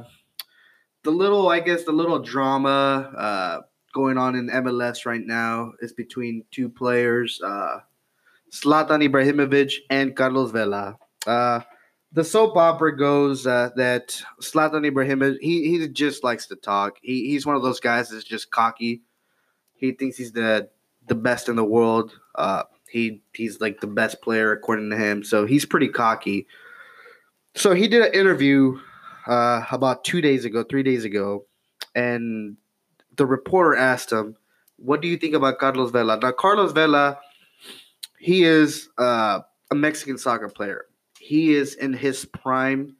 the little, I guess, the little drama uh, going on in MLS right now is between two players, uh, Ibrahimovic and Carlos Vela. Uh, the soap opera goes uh, that Zlatan Ibrahimovic, he, he just likes to talk. He, he's one of those guys that's just cocky. He thinks he's the the best in the world. Uh, he he's like the best player according to him. So he's pretty cocky. So he did an interview uh, about two days ago, three days ago, and the reporter asked him, "What do you think about Carlos Vela?" Now, Carlos Vela, he is uh, a Mexican soccer player. He is in his prime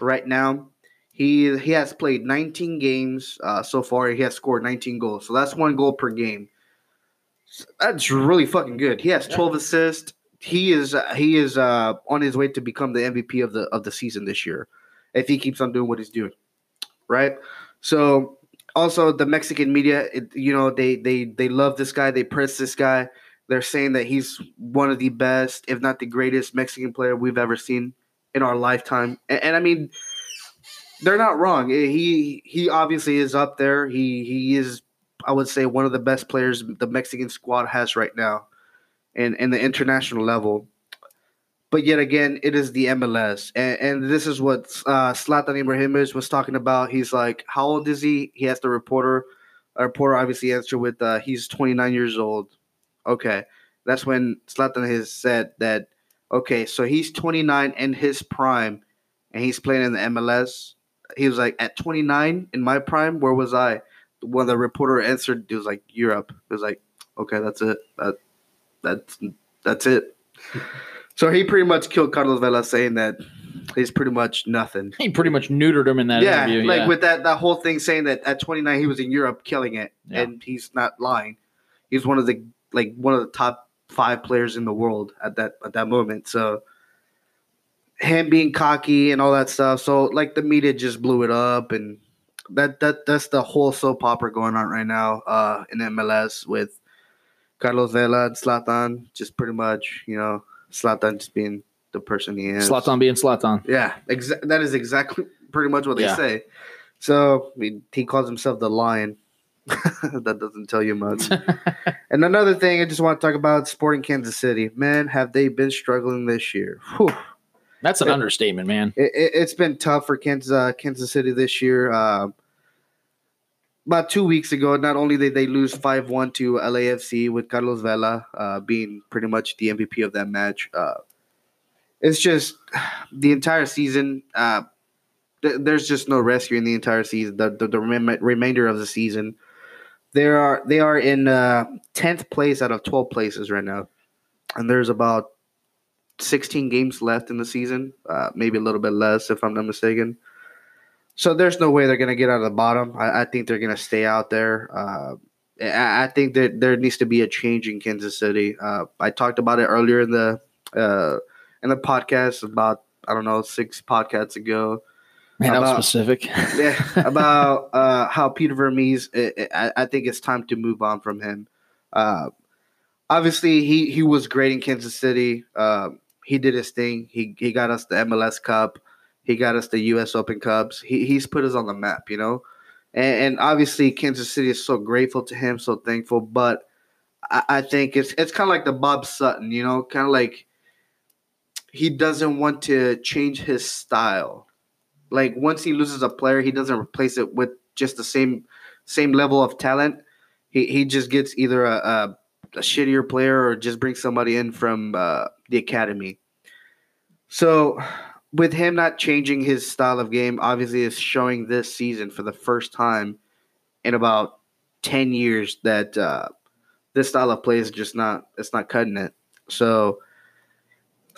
right now. He he has played 19 games uh, so far. He has scored 19 goals, so that's one goal per game. That's really fucking good. He has 12 assists. He is uh, he is uh, on his way to become the MVP of the of the season this year, if he keeps on doing what he's doing, right? So also the Mexican media, it, you know, they they they love this guy. They press this guy. They're saying that he's one of the best, if not the greatest, Mexican player we've ever seen in our lifetime. And, and I mean, they're not wrong. Eh, he he obviously is up there. He he is, I would say, one of the best players the Mexican squad has right now, and in the international level. But yet again, it is the MLS, and, and this is what uh, Zlatan Ibrahimovic was talking about. He's like, "How old is he?" He asked the reporter. A reporter obviously answered with, uh, "He's 29 years old." Okay, that's when Zlatan has said that. Okay, so he's 29 in his prime, and he's playing in the MLS. He was like, "At 29 in my prime, where was I?" When the reporter answered, it was like Europe. It was like, "Okay, that's it. That that's that's it." So he pretty much killed Carlos Vela, saying that he's pretty much nothing. He pretty much neutered him in that yeah, interview. like yeah. with that that whole thing saying that at 29 he was in Europe killing it, Yeah. and he's not lying. He's one of the like one of the top five players in the world at that at that moment. So him being cocky and all that stuff. So like the media just blew it up, and that that that's the whole soap opera going on right now uh, in MLS with Carlos Vela and Zlatan. Just pretty much, you know, Zlatan just being the person he is. Zlatan being Zlatan. Yeah, exa- that is exactly pretty much what they Yeah. say. So I mean, he calls himself the lion. that doesn't tell you much. and another thing I just want to talk about Sporting Kansas City. Man, have they been struggling this year? Whew. That's an Yeah. understatement, man. It, it, it's been tough for Kansas, uh, Kansas City this year. Uh, about two weeks ago, not only did they lose 5 1 to LAFC with Carlos Vela uh, being pretty much the MVP of that match, uh, it's just the entire season. Uh, th- there's just no rescue in the entire season. The, the, the rem- remainder of the season, there are they are in uh, tenth place out of twelve places right now, and there's about 16 games left in the season, uh, maybe a little bit less if I'm not mistaken. So there's no way they're going to get out of the bottom. I, I think they're going to stay out there. Uh, I, I think that there needs to be a change in Kansas City. Uh, I talked about it earlier in the uh, in the podcast about I don't know six podcasts ago. Man, that was About- specific. Yeah, about uh, how Peter Vermes. I, I, I think it's time to move on from him. Uh, obviously, he he was great in Kansas City. Uh, he did his thing. He he got us the MLS Cup. He got us the U.S. Open Cups. He he's put us on the map, you know. And, and obviously, Kansas City is so grateful to him, so thankful. But I, I think it's it's kind of like the Bob Sutton, you know, kind of like he doesn't want to change his style. Like once he loses a player, he doesn't replace it with just the same same level of talent. He he just gets either a, a, a shittier player or just brings somebody in from uh, the academy. So with him not changing his style of game, obviously is showing this season for the first time in about ten years that uh, this style of play is just not it's not cutting it. So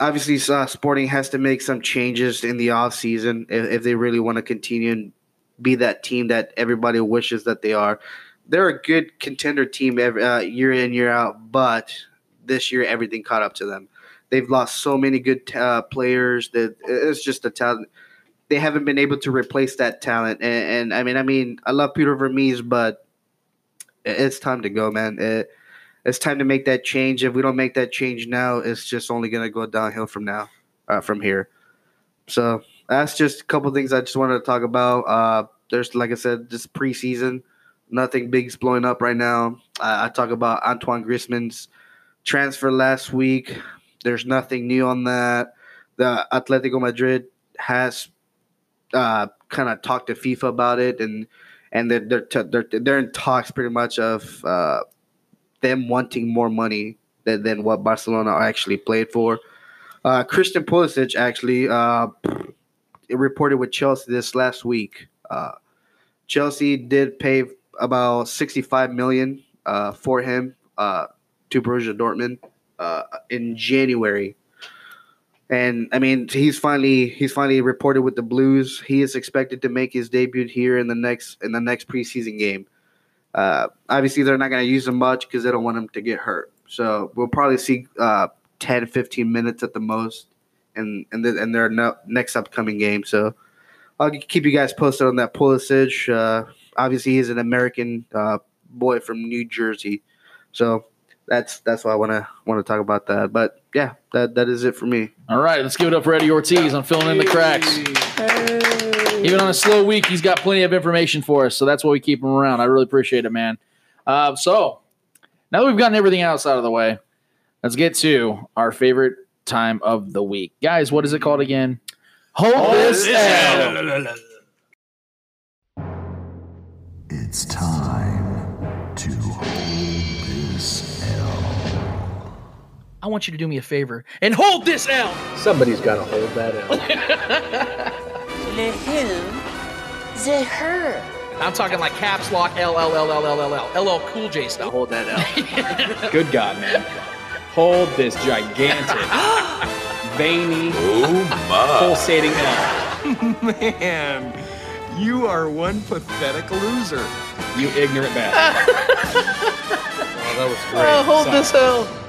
obviously, uh, Sporting has to make some changes in the off season if, if they really want to continue and be that team that everybody wishes that they are. They're a good contender team every, uh, year in year out, but this year everything caught up to them. They've lost so many good uh, players that it's just a talent. They haven't been able to replace that talent, and, and I mean, I mean, I love Peter Vermes, but it's time to go, man. It, it's time to make that change. If we don't make that change now, it's just only going to go downhill from now, uh, from here. So that's just a couple things I just wanted to talk about. Uh, there's, like I said, just preseason, nothing big's blowing up right now. I, I talk about Antoine Griezmann's transfer last week. There's nothing new on that. The Atletico Madrid has uh, kind of talked to FIFA about it, and and they're they're, t- they're, they're in talks pretty much of uh, them wanting more money than, than what Barcelona actually played for. Uh, Christian Pulisic actually uh, reported with Chelsea this last week. Uh, Chelsea did pay about 65 million uh, for him uh, to Borussia Dortmund uh, in January. And I mean, he's finally he's finally reported with the Blues. He is expected to make his debut here in the next in the next preseason game. Uh, obviously, they're not going to use him much because they don't want him to get hurt. So we'll probably see uh, 10, 15 minutes at the most in in, the, in their no, next upcoming game. So I'll keep you guys posted on that Pulisic. Uh, obviously, he's an American uh, boy from New Jersey, so that's that's why I want to want to talk about that. But yeah, that that is it for me. All right, let's give it up for Eddie Ortiz on filling in the cracks. Even on a slow week, he's got plenty of information for us, so that's why we keep him around. I really appreciate it, man. Uh, so now that we've gotten everything else out of the way, let's get to our favorite time of the week, guys. What is it called again? Hold, this L. It's time to hold I want you to do me a favor and hold this L. Somebody's got to hold that L. The who? The her. I'm talking like caps lock L L L L L L L L Cool J stuff. Hold that out. Good God, man. Hold this gigantic, veiny, Oh my. pulsating L. Man, you are one pathetic loser. You ignorant bastard. Oh, that was oh, great. Oh, hold Sorry. this L.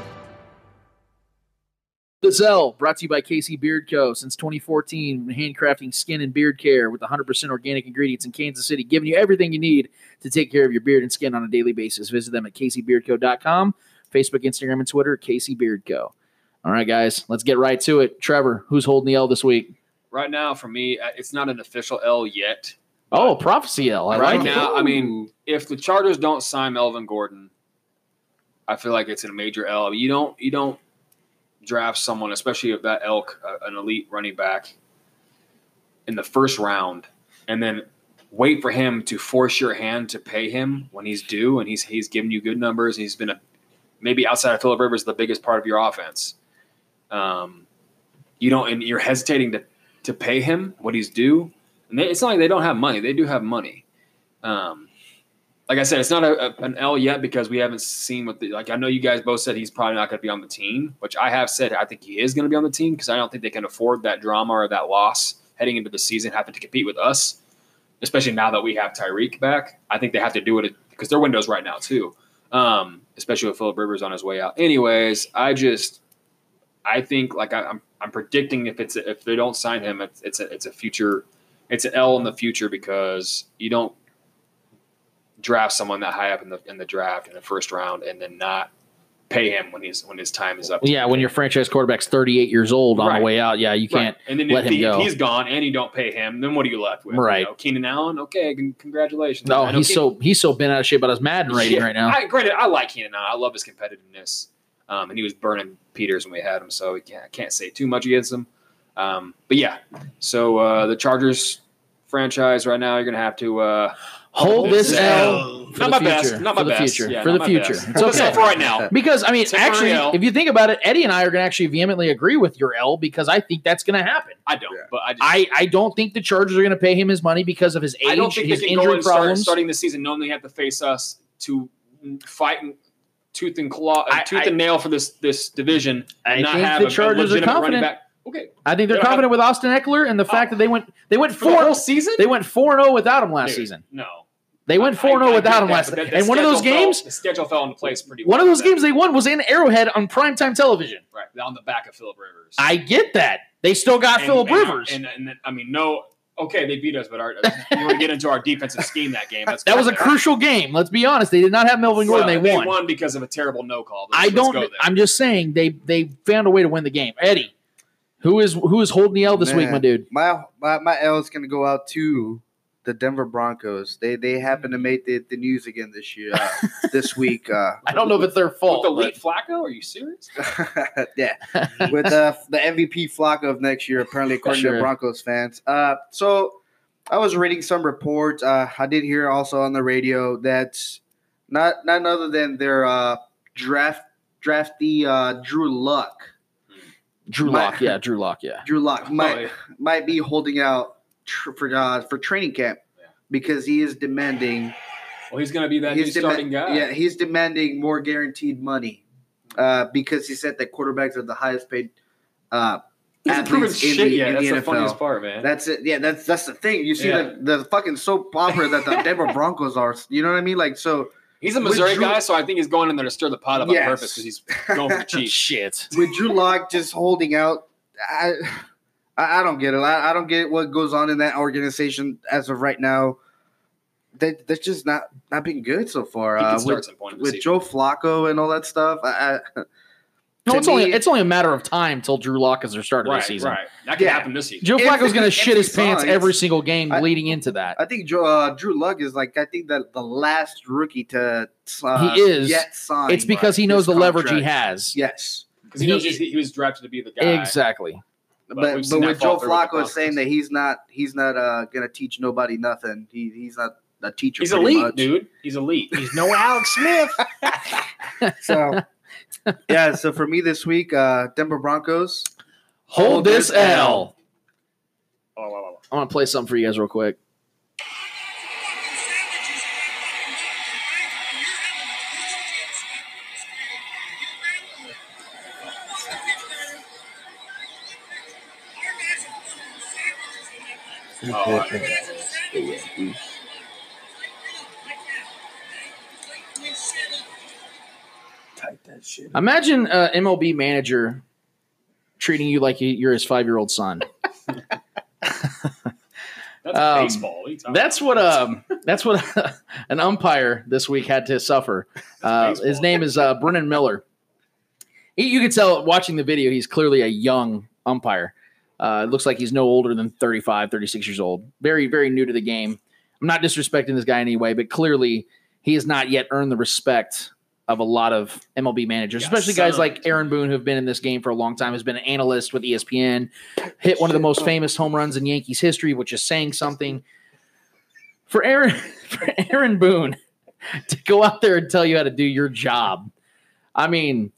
This L brought to you by Casey Beard Co. Since 2014, handcrafting skin and beard care with 100% organic ingredients in Kansas City, giving you everything you need to take care of your beard and skin on a daily basis. Visit them at caseybeardco.com, Facebook, Instagram, and Twitter, Casey Beard Co. All right, guys, let's get right to it. Trevor, who's holding the L this week? Right now, for me, uh, it's not an official L yet. Oh, Prophecy L. I right like it. now, I mean, if the Chargers don't sign Melvin Gordon, I feel like it's a major L. You don't you don't draft someone, especially of that elk, uh, an elite running back, in the first round, and then wait for him to force your hand to pay him when he's due, and he's he's giving you good numbers. He's been a maybe outside of Philip Rivers the biggest part of your offense. Um, you don't, and you're hesitating to to pay him what he's due. And they, it's not like they don't have money; they do have money. Um, like I said, it's not a, a, an L yet because we haven't seen what the like. I know you guys both said he's probably not going to be on the team, which I have said I think he is going to be on the team because I don't think they can afford that drama or that loss heading into the season, having to compete with us, especially now that we have Tyreek back. I think they have to do it because their window's right now too, um, especially with Philip Rivers on his way out. Anyways, I just I think like I, I'm I'm predicting if it's if they don't sign him, it's it's a, it's a future, it's an L in the future because you don't draft someone that high up in the in the draft in the first round and then not pay him when he's when his time is up. Yeah, when your franchise quarterback's 38 years old on Right. the way out, yeah, you can't Right. And then let if, him he, go. if he's gone and you don't pay him, then what are you left with? Right. You know, Keenan Allen. Okay, congratulations. No, he's Keenan- so he's so bent out of shape about his Madden rating Yeah, right now. I, granted, I like Keenan Allen. I love his competitiveness. Um, and he was burning Peters when we had him, so we can't, I can't say too much against him. Um, but yeah, so uh, the Chargers franchise right now, you're going to have to uh, Hold this L for Not the my future. best. Not for the best. future. Yeah, for the future. best. It's okay. Except for right now. Because I mean, Temporary actually, L. if you think about it, Eddie and I are going to actually vehemently agree with your L because I think that's going to happen. I don't, but I just I, I don't think the Chargers are going to pay him his money because of his age, I don't think his they can go injury and start problems. starting the season knowing they have to face us to fight and tooth and claw, uh, I- tooth I- and nail for this this division. I and not think have the a- a Chargers are legitimate running confident. back. Okay, I think they're They don't confident with Austin Ekeler and the fact that they went they went for the four whole season. they went four and zero without him last Dude, season. No, They went 4 0 without get him that, last. but that- the and one of those schedule fell- games, the schedule fell into place pretty. one of those games they won was in Arrowhead on primetime television. right on the back of Philip Rivers. I get that. They still got And- Philip and- Rivers. and, and, I mean, no, okay, they beat us, but our, you want to get into our defensive scheme that game? That's that was a fine. crucial game. Let's be honest. They did not have Melvin Well, Gordon. They, won. because of a terrible no call. I Let's- let's go don't. there. I'm just saying they they found a way to win the game. Eddie, who is who is holding the L this week, my dude? My, my my L is gonna go out to the Denver Broncos. They they happen to make the, the news again this year, uh, this week. Uh, I don't know if it's their With fault. the but- Flacco? Are you serious? yeah, with uh, the MVP Flacco of next year, apparently according Sure. to Broncos fans. Uh, so I was reading some reports. Uh, I did hear also on the radio that not none other than their uh, draft draftee uh, Drew Luck. Drew Lock, yeah, Drew Lock, yeah. Drew Lock might yeah. might be holding out tr- for uh, for training camp Yeah. because he is demanding. Well, he's going to be that new He's starting guy. Yeah, he's demanding more guaranteed money uh, because he said that quarterbacks are the highest paid uh, He hasn't proven in shit the, yet. in That's the the funniest part, man. That's it. Yeah, that's that's the thing. You see Yeah. the the fucking soap opera that the Denver Broncos are. You know what I mean? Like so he's a Missouri Drew- guy, so I think he's going in there to stir the pot up on purpose because he's going for the cheap. Shit. with Drew Lock just holding out. I, I I don't get it. I, I don't get what goes on in that organization as of right now. They they're just not not been good so far. Uh, with some point of the with. Joe Flacco and all that stuff. I, I, No, to it's only it's only a matter of time till Drew Lock is their starter right, this season. right. That could Yeah. happen this season. Joe If- Flacco's going to shit his pants signs- every single game I- leading into that. I think Joe, uh, Drew Luck is like I think that the last rookie to uh, He is. yet sign. it's because he knows his the leverage he has. Yes, Because he, knows He- he, was drafted to be the guy. Exactly. But but we've but that with Joe through with the Flacco is saying that he's not he's not uh, gonna teach nobody nothing. He he's not a teacher. He's pretty elite, much. dude. He's elite. He's no Alex Smith. So yeah, so for me this week, uh, Denver Broncos. Hold this L. Oh. I want to play something for you guys real quick. Oh, Imagine uh, MLB manager treating you like you- you're his five year old son. That's Um, baseball. What are you talking That's what um that's what an umpire this week had to suffer. Uh, his name is uh, Brennan Miller. He, you can tell watching the video he's clearly a young umpire. Uh, it looks like he's no older than 35, 36 years old. Very very new to the game. I'm not disrespecting this guy in any way, but clearly he has not yet earned the respect of a lot of MLB managers, especially guys son. like Aaron Boone, who have been in this game for a long time, has been an analyst with ESPN, hit one of the most famous home runs in Yankees history, which is saying something. For Aaron, for Aaron Boone to go out there and tell you how to do your job, I mean,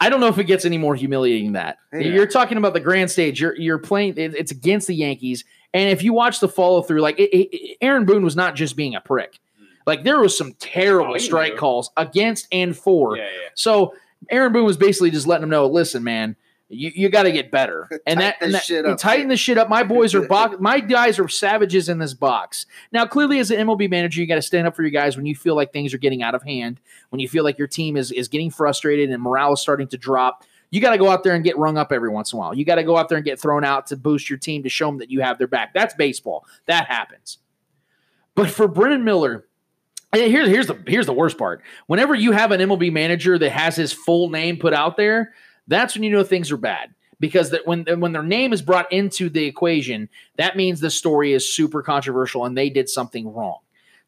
I don't know if it gets any more humiliating than that. Yeah. You're talking about the grand stage. You're you're playing. It's against the Yankees, and if you watch the follow through, like it, it- Aaron Boone was not just being a prick. Hmm. Like there was some terrible Oh, strike knew. calls against and for. Yeah, yeah. So Aaron Boone was basically just letting him know, listen, man, you, you got to get better. And that, and that shit you up. tighten the shit up. My boys are box, my guys are savages in this box. Now, clearly, as an MLB manager, you got to stand up for your guys when you feel like things are getting out of hand, when you feel like your team is is getting frustrated and morale is starting to drop. You got to go out there and get rung up every once in a while. You got to go out there and get thrown out to boost your team to show them that you have their back. That's baseball. That happens. But for Brennan Miller, here's here's the here's the worst part. Whenever you have an MLB manager that has his full name put out there, that's when you know things are bad. Because that when when their name is brought into the equation, that means the story is super controversial and they did something wrong.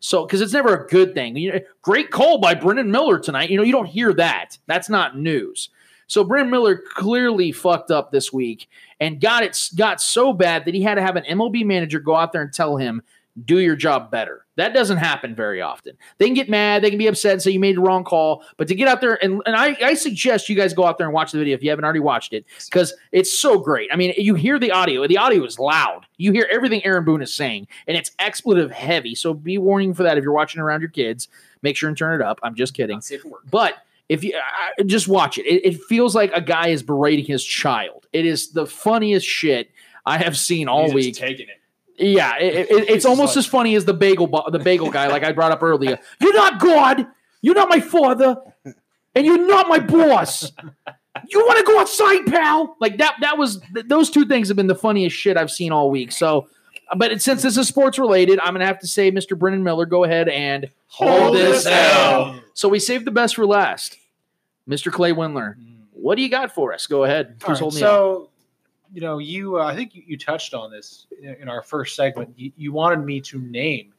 So because it's never a good thing. You know, great call by Brennan Miller tonight. You know, you don't hear that. That's not news. So Brennan Miller clearly fucked up this week and got it got so bad that he had to have an MLB manager go out there and tell him, do your job better. That doesn't happen very often. They can get mad, they can be upset and say you made the wrong call. But to get out there and, and I, I suggest you guys go out there and watch the video if you haven't already watched it, because it's so great. I mean, you hear the audio. The audio is loud. You hear everything Aaron Boone is saying, and it's expletive heavy. So be warning for that if you're watching around your kids. Make sure and turn it up. I'm just kidding. Not safe for work. But If you I, just watch it. it, it feels like a guy is berating his child. It is the funniest shit I have seen all He's week. just taking it. Yeah, it, it- it's almost like- as funny as the bagel the bagel guy, like I brought up earlier. You're not God. You're not my father, and you're not my boss. You want to go outside, pal? Like that. That was th- those two things have been the funniest shit I've seen all week. So, but it, since this is sports related, I'm gonna have to say, Mr. Brennan Miller, go ahead and hold, this L. So we saved the best for last, Mr. Clay Windler. Mm. What do you got for us? Go ahead. Who's right, holding the L? so, you know, you uh, I think you, you touched on this in, in our first segment. You, you wanted me to name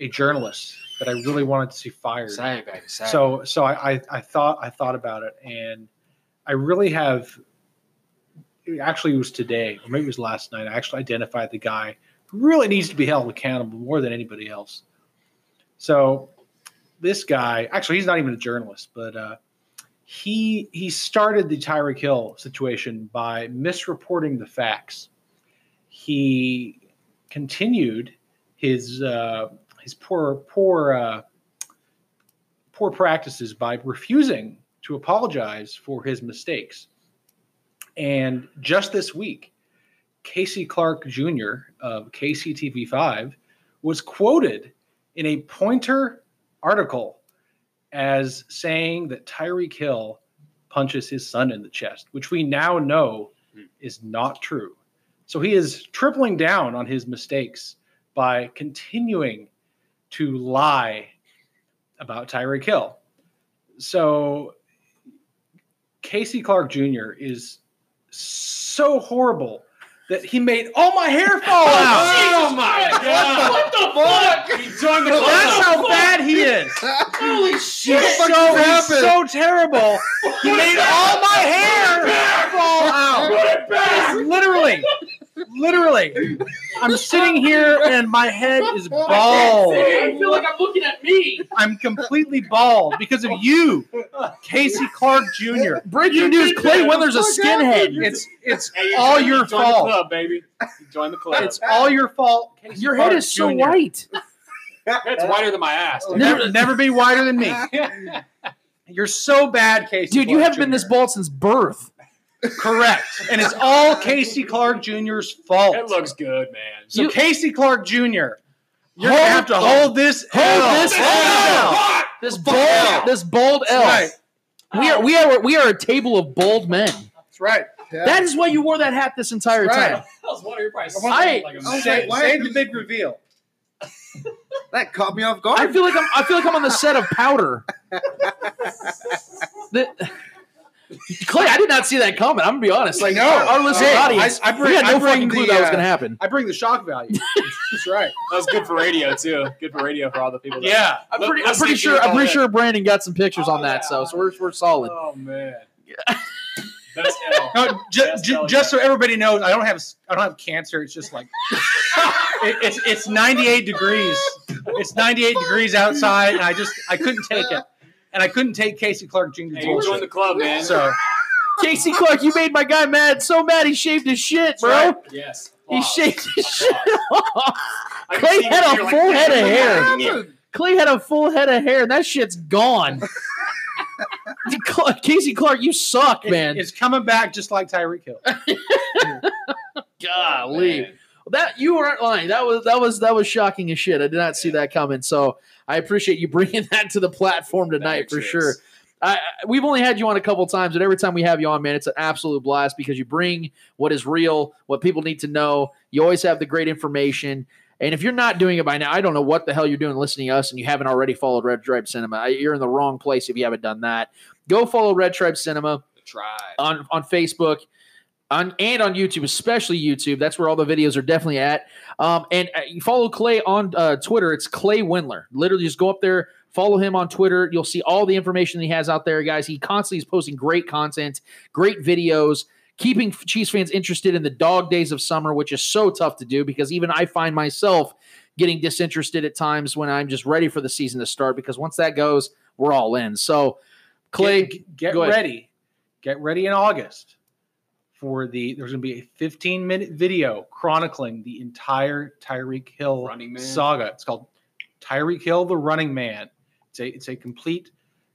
a journalist that I really wanted to see fired. It, baby. It. So, so I, I, I thought I thought about it, and I really have. Actually, it was today, or maybe it was last night. I actually identified the guy who really needs to be held accountable more than anybody else. So, this guy, actually, he's not even a journalist, but uh, he he started the Tyreek Hill situation by misreporting the facts. He continued his uh, his poor poor uh, poor practices by refusing to apologize for his mistakes. And just this week, Casey Clark Jr. of KCTV5 was quoted in a Pointer article as saying that Tyreek Hill punches his son in the chest, which we now know hmm. is not true. So he is tripling down on his mistakes by continuing to lie about Tyreek Hill. So Casey Clark Jr. is so horrible that he made all my hair fall oh, out. Oh my God. What the fuck? He joined the club. That's how bad he is. Holy shit. He's What so, just happened? so terrible. He made all my hair fall out. Put it back. Literally. Literally. I'm sitting here and my head is bald. I feel like I'm looking at me. I'm completely bald because of you, Casey Clark Jr. Breaking news: Clay Windler's a skinhead. It's it's Hey, all you your joined the fault. club, baby. You joined the club. It's all your fault. Casey Your head is so Jr.. white. That's whiter than my ass. dude. Never, never be whiter than me. You're so bad, Casey. Dude, you haven't been this bald since birth. Correct. And it's all Casey Clark Jr.'s fault. It looks good, man. So You- Casey Clark Jr. You're gonna have to hold this. Hold L. this L. L. This bold, this bold L. right. We are we are we are a table of bold men. That's right. That is why you wore that hat this entire right. time. That was one of your prices. I- like a I was Say, like, why say is the big reveal. That caught me off guard. I feel like I'm I feel like I'm on the set of Powder. The- Clay, I did not see that coming. I'm gonna be honest. Like No. our, our listening Hey, audience, I- I bring- we had no bring fucking clue the, that was uh, gonna happen. I bring the shock value. That's right. That was good for radio too. Good for radio for all the people. That, Yeah. I'm pretty, I'm pretty sure. I'm pretty call sure Brandon got some pictures on Oh, that. yeah. So, so we're, we're solid. Oh man. Best L. No, ju- Best ju- L just so everybody knows, I don't have I don't have cancer. It's just like it, it's it's 98 degrees. It's 98 degrees outside, and I just I couldn't take it, and I couldn't take Casey Clark Jr.'s Hey, you joined the club, man. So Casey Clark, you made my guy mad. So mad he shaved his shit, bro. Right. Yes. He Wow. shaved his shit off. Clay had a you're like, full head of hair. Clay had a full head of hair, and that shit's gone. Cla- Casey Clark, you suck, man. it's coming back just like Tyreek Hill. Golly. Oh, man. That you weren't lying. That was that was that was shocking as shit. I did not see that coming. So I appreciate you bringing that to the platform tonight for Thanks, sure. I, I- we've only had you on a couple times, but every time we have you on, man, it's an absolute blast because you bring what is real, what people need to know. You always have the great information. And if you're not doing it by now, I don't know what the hell you're doing listening to us and you haven't already followed Red Tribe Cinema. You're in the wrong place if you haven't done that. Go follow Red Tribe Cinema tribe. on on Facebook, on and on YouTube, especially YouTube. That's where all the videos are definitely at. Um, and uh, you follow Clay on uh, Twitter. It's Clay Windler. Literally, just go up there, follow him on Twitter. You'll see all the information he has out there, guys. He constantly is posting great content, great videos. Keeping Chiefs fans interested in the dog days of summer, which is so tough to do because even I find myself getting disinterested at times when I'm just ready for the season to start because once that goes, we're all in. So, Clay, get, get go ahead. ready. Get ready in August for the. There's going to be a 15 minute video chronicling the entire Tyreek Hill Running Man. saga. It's called Tyreek Hill, the Running Man. It's a it's a complete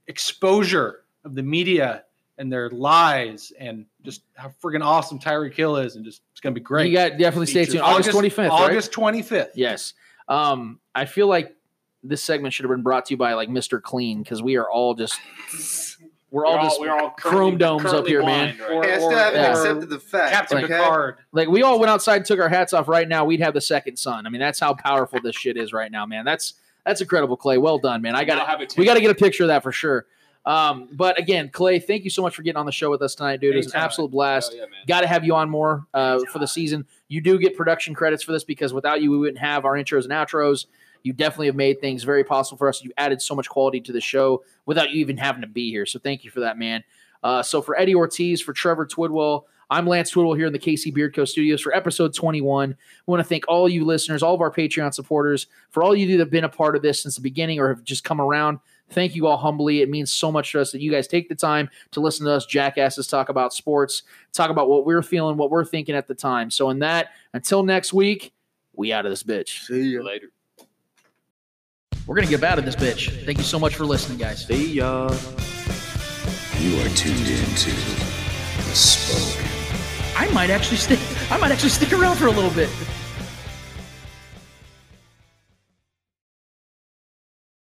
exposure of the media and their lies and just how freaking awesome Tyreek Hill is, and just it's gonna be great. You got definitely stay tuned. August twenty fifth. August twenty fifth. Yes. Um, I feel like this segment should have been brought to you by like Mr. Clean because we are all just we're all We're all- just we're all chrome domes up currently here, man. blind, right? Hey, I still haven't yeah. accepted the fact. Captain okay? Picard. Like we all went outside and took our hats off right now, we'd have the second sun. I mean, that's how powerful this shit is right now, man. That's that's incredible, Clay. Well done, man. I Now have got it we got to get a picture of that for sure. Um, but again, Clay, thank you so much for getting on the show with us tonight, dude. It was an absolute blast. Hell yeah. Got to have you on more uh, for the season. You do get production credits for this because without you, we wouldn't have our intros and outros. You definitely have made things very possible for us. You added so much quality to the show without you even having to be here. So thank you for that, man. Uh, so for Eddie Ortiz, for Trevor Twidwell, I'm Lance Twidwell here in the KC Beardco Studios for episode 21. We want to thank all you listeners, all of our Patreon supporters, for all you that have been a part of this since the beginning or have just come around. Thank you all humbly. It means so much to us that you guys take the time to listen to us jackasses talk about sports, talk about what we're feeling, what we're thinking at the time. So, in that, until next week, we out of this bitch. See you Later. We're gonna get out of this bitch. Thank you so much for listening, guys. See ya. You are tuned into the Spoke. I might actually stick. I might actually stick around for a little bit.